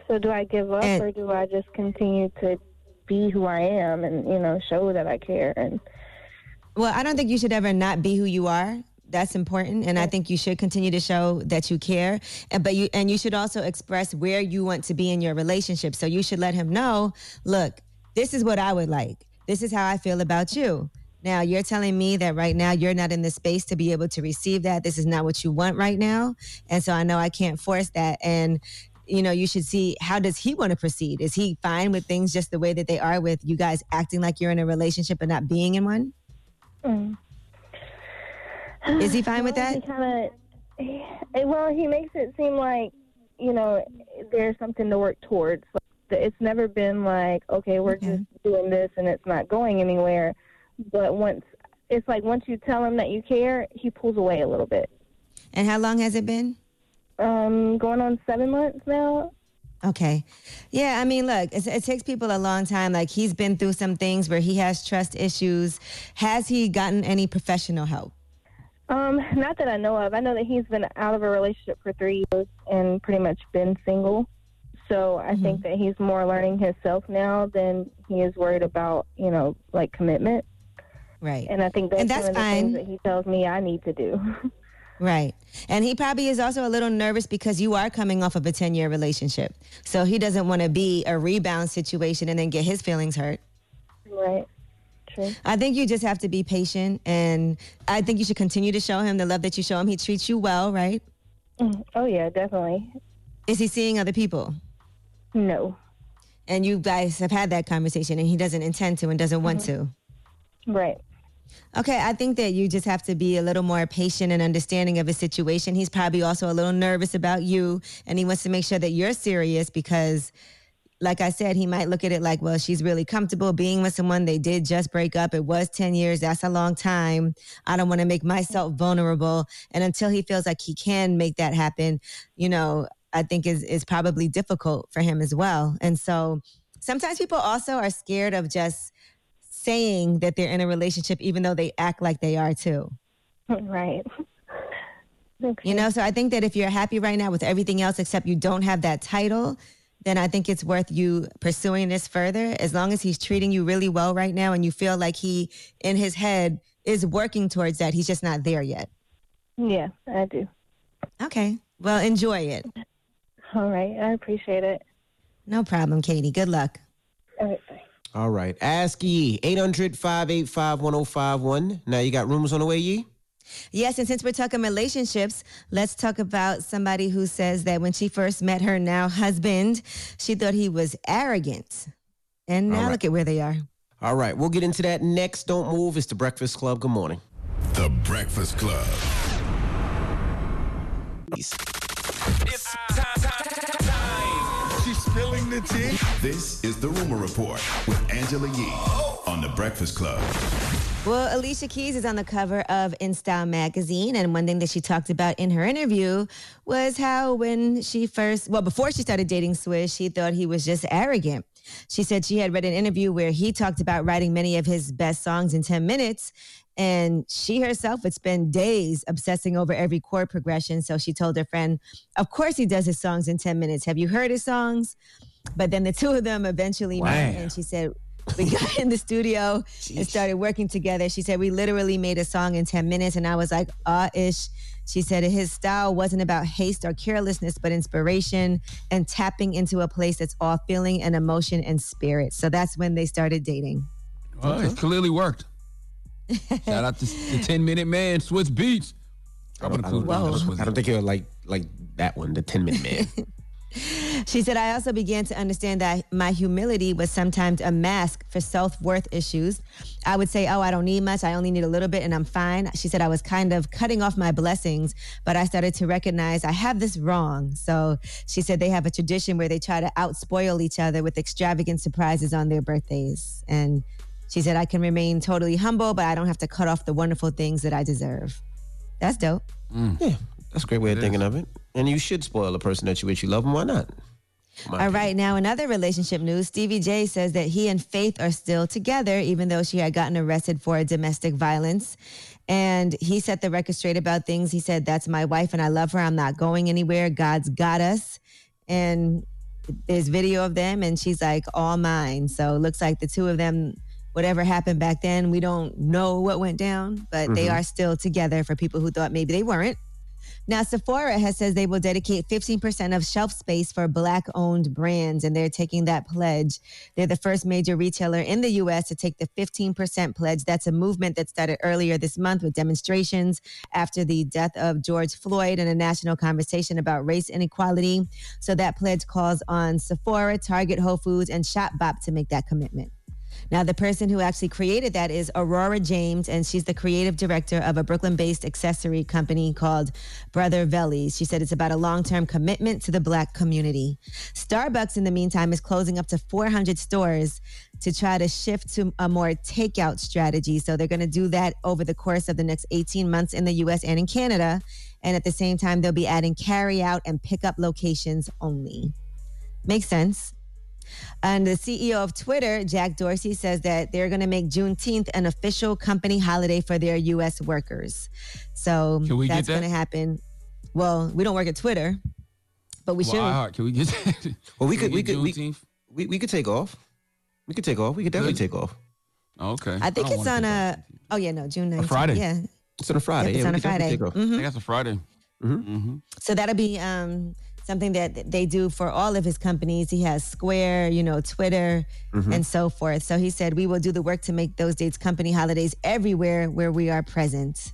So do I give up And- or do I just continue to be who I am and, you know, show that I care and Well, I don't think you should ever not be who you are. That's important, and I think you should continue to show that you care. And but you and you should also express where you want to be in your relationship. So you should let him know, look, this is what I would like. This is how I feel about you. Now you're telling me that right now you're not in the space to be able to receive that. This is not what you want right now, and so I know I can't force that. And you know, you should see how does he want to proceed? Is he fine with things just the way that they are with you guys acting like you're in a relationship but not being in one? Mm. Is he fine with [SIGHS] that? He kind of, well, he makes it seem like, you know, there's something to work towards. It's never been like, okay, we're just doing this and it's not going anywhere. But once, it's like once you tell him that you care, he pulls away a little bit. And how long has it been? Um, going on seven months now. Okay. Yeah, I mean, look, it, it takes people a long time. Like, he's been through some things where he has trust issues. Has he gotten any professional help? Um, not that I know of. I know that he's been out of a relationship for three years and pretty much been single. So I think that he's more learning himself now than he is worried about, you know, like commitment. Right. And I think that's, And that's one of the fine. things that he tells me I need to do. [LAUGHS] Right. And he probably is also a little nervous because you are coming off of a 10 year relationship. So he doesn't want to be a rebound situation and then get his feelings hurt. right. True. I think you just have to be patient. And I think you should continue to show him the love that you show him. He treats you well, right? Mm, Oh yeah, definitely. Is he seeing other people? No. And you guys have had that conversation and he doesn't intend to and doesn't want to. Right. Okay, I think that you just have to be a little more patient and understanding of his situation. He's probably also a little nervous about you and he wants to make sure that you're serious because like I said, he might look at it like, well, she's really comfortable being with someone. They did just break up. It was 10 years. That's a long time. I don't want to make myself vulnerable. And until he feels like he can make that happen, you know, I think is is probably difficult for him as well. And so sometimes people also are scared of just saying that they're in a relationship even though they act like they are too. Right. [LAUGHS] Okay. You know, so I think that if you're happy right now with everything else except you don't have that title, then I think it's worth you pursuing this further. As long as he's treating you really well right now and you feel like he, in his head, is working towards that, he's just not there yet. Yeah, I do. Okay. Well, enjoy it. All right. I appreciate it. No problem, Katie. Good luck. All right. Bye. All right. Ask Yee. 800 585 1051. Now you got rumors on the way, Yee? Yes, and since we're talking relationships, let's talk about somebody who says that when she first met her now husband, she thought he was arrogant. And now All right. look at where they are. All right. We'll get into that next. Don't move. It's the Breakfast Club. Good morning. The Breakfast Club. She's spilling. This is the Rumor Report with Angela Yee on The Breakfast Club. Well, Alicia Keys is on the cover of InStyle magazine, and one thing that she talked about in her interview was how when she first, well, before she started dating Swizz, she thought he was just arrogant. She said she had read an interview where he talked about writing many of his best songs in 10 minutes, and she herself would spend days obsessing over every chord progression. So she told her friend, Of course, he does his songs in 10 minutes. Have you heard his songs? But then the two of them eventually met, and she said, we got [LAUGHS] in the studio and started working together. She said we literally made a song in 10 minutes and I was like, ah ish. She said his style wasn't about haste or carelessness, but inspiration and tapping into a place that's all feeling and emotion and spirit. So that's when they started dating. Well, it clearly worked. [LAUGHS] Shout out to the 10 Minute Man, Swizz Beatz. I don't, I don't, I don't, I don't think you're like like that one, the 10 minute man. [LAUGHS] [LAUGHS] She said, I also began to understand that my humility was sometimes a mask for self worth issues. I would say, Oh, I don't need much. I only need a little bit and I'm fine. She said, I was kind of cutting off my blessings, but I started to recognize I have this wrong. So she said they have a tradition where they try to outspoil each other with extravagant surprises on their birthdays. And she said, I can remain totally humble, but I don't have to cut off the wonderful things that I deserve. That's dope. Mm. Yeah, that's a great way of thinking of it. And you should spoil a person that you with. You love them. Why not? All right, now another relationship news. Stevie J says that he and Faith are still together, even though she had gotten arrested for domestic violence. And he set the record straight about things. He said, That's my wife and I love her. I'm not going anywhere. God's got us. And there's video of them, and she's like, All mine. So it looks like the two of them, whatever happened back then, we don't know what went down, but they Mhm. are still together for people who thought maybe they weren't. Now, Sephora has says they will dedicate 15% of shelf space for Black owned brands, and they're taking that pledge. They're the first major retailer in the U.S. to take the 15% pledge. That's a movement that started earlier this month with demonstrations after the death of George Floyd and a national conversation about race inequality. So that pledge calls on Sephora, Target, Whole Foods, and ShopBop to make that commitment. Now, the person who actually created that is Aurora James, and she's the creative director of a Brooklyn based accessory company called Brother Vellies. She said it's about a long term commitment to the Black community. Starbucks, in the meantime, is closing up to 400 stores to try to shift to a more takeout strategy. So they're going to do that over the course of the next 18 months in the US and in Canada. And at the same time, they'll be adding carry out and pickup locations only. Makes sense. And the CEO of Twitter, Jack Dorsey, says that they're going to make Juneteenth an official company holiday for their U.S. workers. So we that's that? going to happen. Well, we don't work at Twitter, but we Well, should. iHeart, can we get [LAUGHS] Well, we Can could, we we could, we, we, we could take off. We could take off. We could definitely Good. take off. Okay. I think don't it's on take a. Oh yeah, no, June 19th. Friday. Yeah. It's on a Friday. Yep, it's yeah, on a Friday. take off. I think that's a Friday. Mm-hmm. So that'll be um, something that they do for all of his companies. He has Square, you know, Twitter, Mhm. and so forth. So he said, We will do the work to make those dates company holidays everywhere where we are present.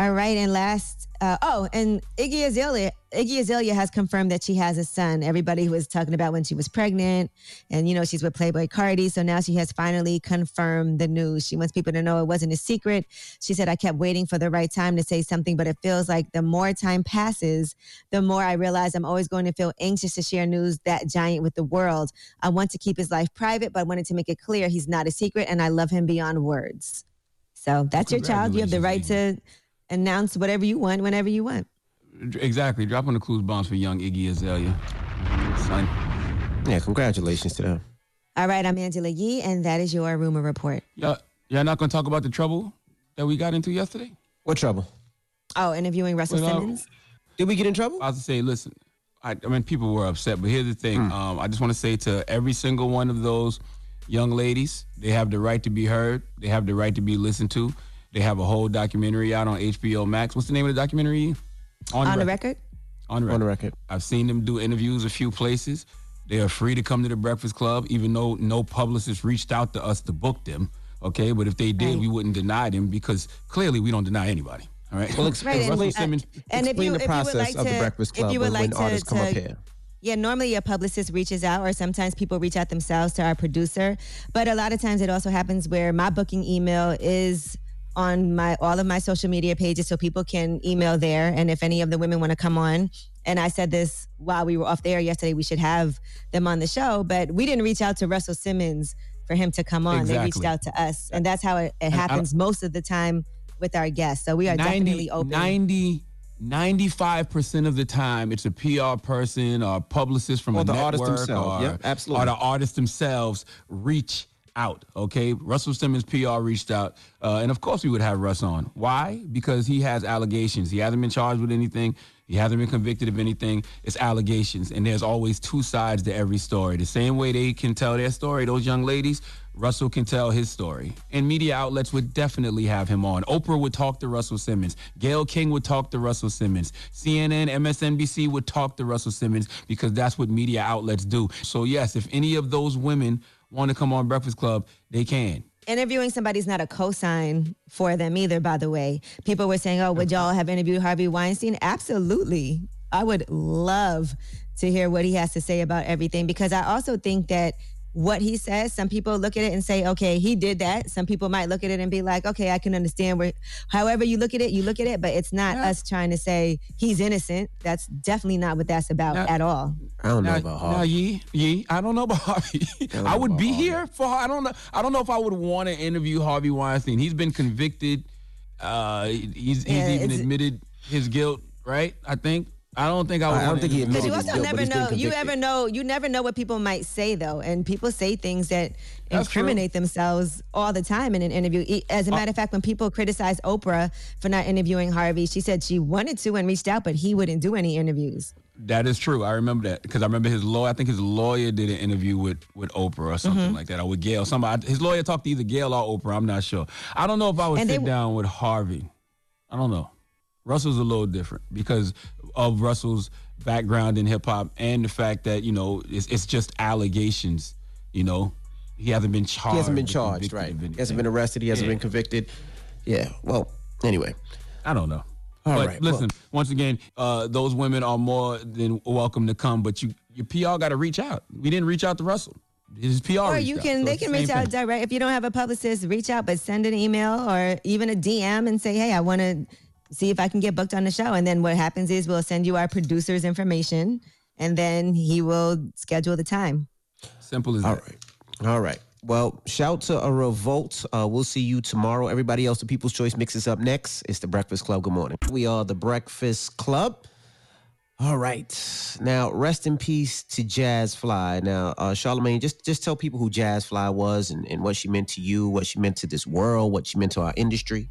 All right. And last, uh, oh, and Iggy Azalea, Iggy Azalea has confirmed that she has a son. Everybody was talking about when she was pregnant, and you know, she's with Playboi Carti. So now she has finally confirmed the news. She wants people to know it wasn't a secret. She said, I kept waiting for the right time to say something, but it feels like the more time passes, the more I realize I'm always going to feel anxious to share news that giant with the world. I want to keep his life private, but I wanted to make it clear he's not a secret and I love him beyond words. So that's your child. You have the right to announce whatever you want whenever you want. Exactly. Dropping the clues bombs for young Iggy Azalea. Son. Yeah, congratulations to them. All right, I'm Angela Yee, and that is your rumor report. Y'all, y'all not gonna talk about the trouble that we got into yesterday? What trouble? Oh, interviewing Russell Well, no. Simmons. Did we get in trouble? I was to say, listen, I, I mean, people were upset, but here's the thing. Hmm. Um, I just want to say to every single one of those young ladies, they have the right to be heard. They have the right to be listened to. They have a whole documentary out on HBO Max. What's the name of the documentary? On the record? On the record. On the record. I've seen them do interviews a few places. They are free to come to the Breakfast Club, even though no publicist reached out to us to book them. Okay, but if they did, Right. we wouldn't deny them because clearly we don't deny anybody. All right. Well, ex- Right, and- Russell uh, Simmons. and if Explain you the if you process would like of the to, Breakfast if Club you would when- like when to, artists come up here. Yeah, normally a publicist reaches out, or sometimes people reach out themselves to our producer. But a lot of times it also happens where my booking email is on my all of my social media pages, so people can email there. And if any of the women want to come on, and I said this while we were off the air yesterday, we should have them on the show. But we didn't reach out to Russell Simmons for him to come on. They reached out to us, and that's how it, it happens most of the time with our guests. So we are definitely open. 90, 95% of the time, it's a PR person or a publicist from Or a the network artist themselves. or, Yep, absolutely. or the artists themselves reach out. Okay, Russell Simmons PR reached out, uh, and of course we would have Russ on. Why? Because he has allegations. He hasn't been charged with anything. He hasn't been convicted of anything. It's allegations, and there's always two sides to every story. The same way they can tell their story, those young ladies, Russell can tell his story. And media outlets would definitely have him on. Oprah would talk to Russell Simmons. Gayle King would talk to Russell Simmons. CNN, MSNBC would talk to Russell Simmons because that's what media outlets do. So, yes, if any of those women want to come on Breakfast Club, they can. interviewing somebody's not a cosign for them either, by the way. People were saying, oh, would y'all have interviewed Harvey Weinstein? Absolutely. I would love to hear what he has to say about everything because I also think that what he says, some people look at it and say, okay, he did that. Some people might look at it and be like, okay, I can understand where, however you look at it, you look at it, but it's not us trying to say he's innocent. That's definitely not what that's about at all. I don't know Now, about now, Harvey. Yee, Yee, I don't know about [LAUGHS] Harvey. I would be here for. I don't know. I don't know if I would want to interview Harvey Weinstein. He's been convicted. Uh, he's he's Yeah, even admitted his guilt. Right? I think. I don't think I would. I don't think he interview But you admitted Harvey. also guilt, never know. You ever know. You never know what people might say though, and people say things that That's true. incriminate themselves all the time in an interview. As Uh, a matter of fact, when people criticize Oprah for not interviewing Harvey, she said she wanted to and reached out, but he wouldn't do any interviews. That is true. I remember that because I remember his lawyer. I think his lawyer did an interview with with Oprah or something Mm-hmm. like that, or with Gayle. Somebody. His lawyer talked to either Gayle or Oprah. I'm not sure. I don't know if I would And sit they- down with Harvey. I don't know. Russell's a little different because of Russell's background in hip hop and the fact that you know it's, it's just allegations. You know, he hasn't been charged. He hasn't been charged, right? of He hasn't been arrested. He hasn't Yeah. been convicted. Yeah. Well, anyway. I don't know. All but right, well- listen, once again, uh, those women are more than welcome to come. But you, your PR got to reach out. We didn't reach out to Russell. His PR. or reached you out. can, So they it's the can reach same out thing. direct. If you don't have a publicist, reach out, but send an email or even a DM and say, hey, I want to see if I can get booked on the show. And then what happens is we'll send you our producer's information, and then he will schedule the time. Simple as All that. right. All right. Well, shout to a revolt. Uh, we'll see you tomorrow. Everybody else, the People's Choice mixes up next. It's the Breakfast Club. Good morning. We are the Breakfast Club. All right. Now, rest in peace to Jazz Fly. Now, uh, Charlamagne, just just tell people who Jazz Fly was and, and what she meant to you, what she meant to this world, what she meant to our industry.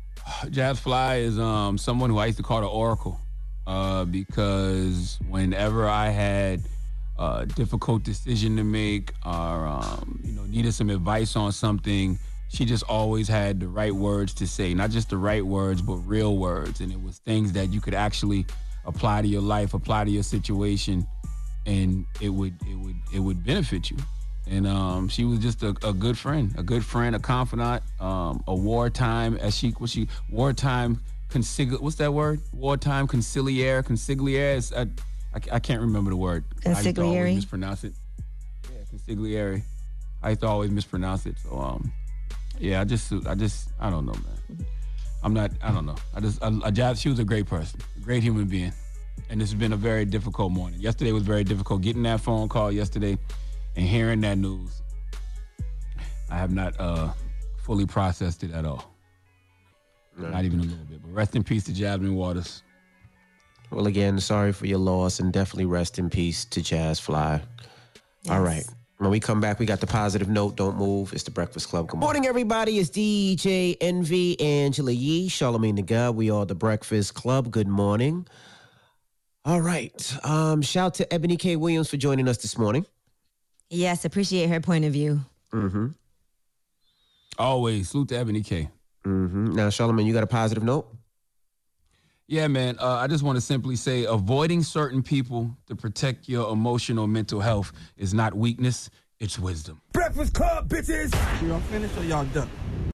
Jazz Fly is um, someone who I used to call the Oracle uh, because whenever I had a difficult decision to make or um, you know needed some advice on something, she just always had the right words to say. Not just the right words, but real words, and it was things that you could actually apply to your life, apply to your situation, and it would it would it would benefit you. And um, she was just a, a good friend, a good friend, a confidant, um, a wartime as she was she wartime consigli what's that word? Wartime conciliaire, consigliere. I, I, I can't remember the word. I used to always mispronounce it. Yeah, consigliere. I used to always mispronounce it. So um, yeah, I just I just I don't know, man. I'm not. I don't know. I just. I, I, she was a great person, a great human being, and this has been a very difficult morning. Yesterday was very difficult. Getting that phone call yesterday, and hearing that news, I have not uh, fully processed it at all. Not even a little bit. But rest in peace to Jasmine Waters. Well, again, sorry for your loss and definitely rest in peace to Jazz Fly. All right. When we come back, we got the positive note. Don't move. It's the Breakfast Club. Good morning, everybody. It's DJ Envy, Angela Yee, Charlamagne the God. We are the Breakfast Club. Good morning. All right. Um, shout to Eboni K. Williams for joining us this morning. Yes, appreciate her point of view. Mm-hmm. Always salute to Eboni K. Mm-hmm. Now, Charlamagne, you got a positive note? Yeah, man. Uh, I just want to simply say avoiding certain people to protect your emotional mental health is not weakness, it's wisdom. Breakfast Club, bitches. Y'all finished or y'all done?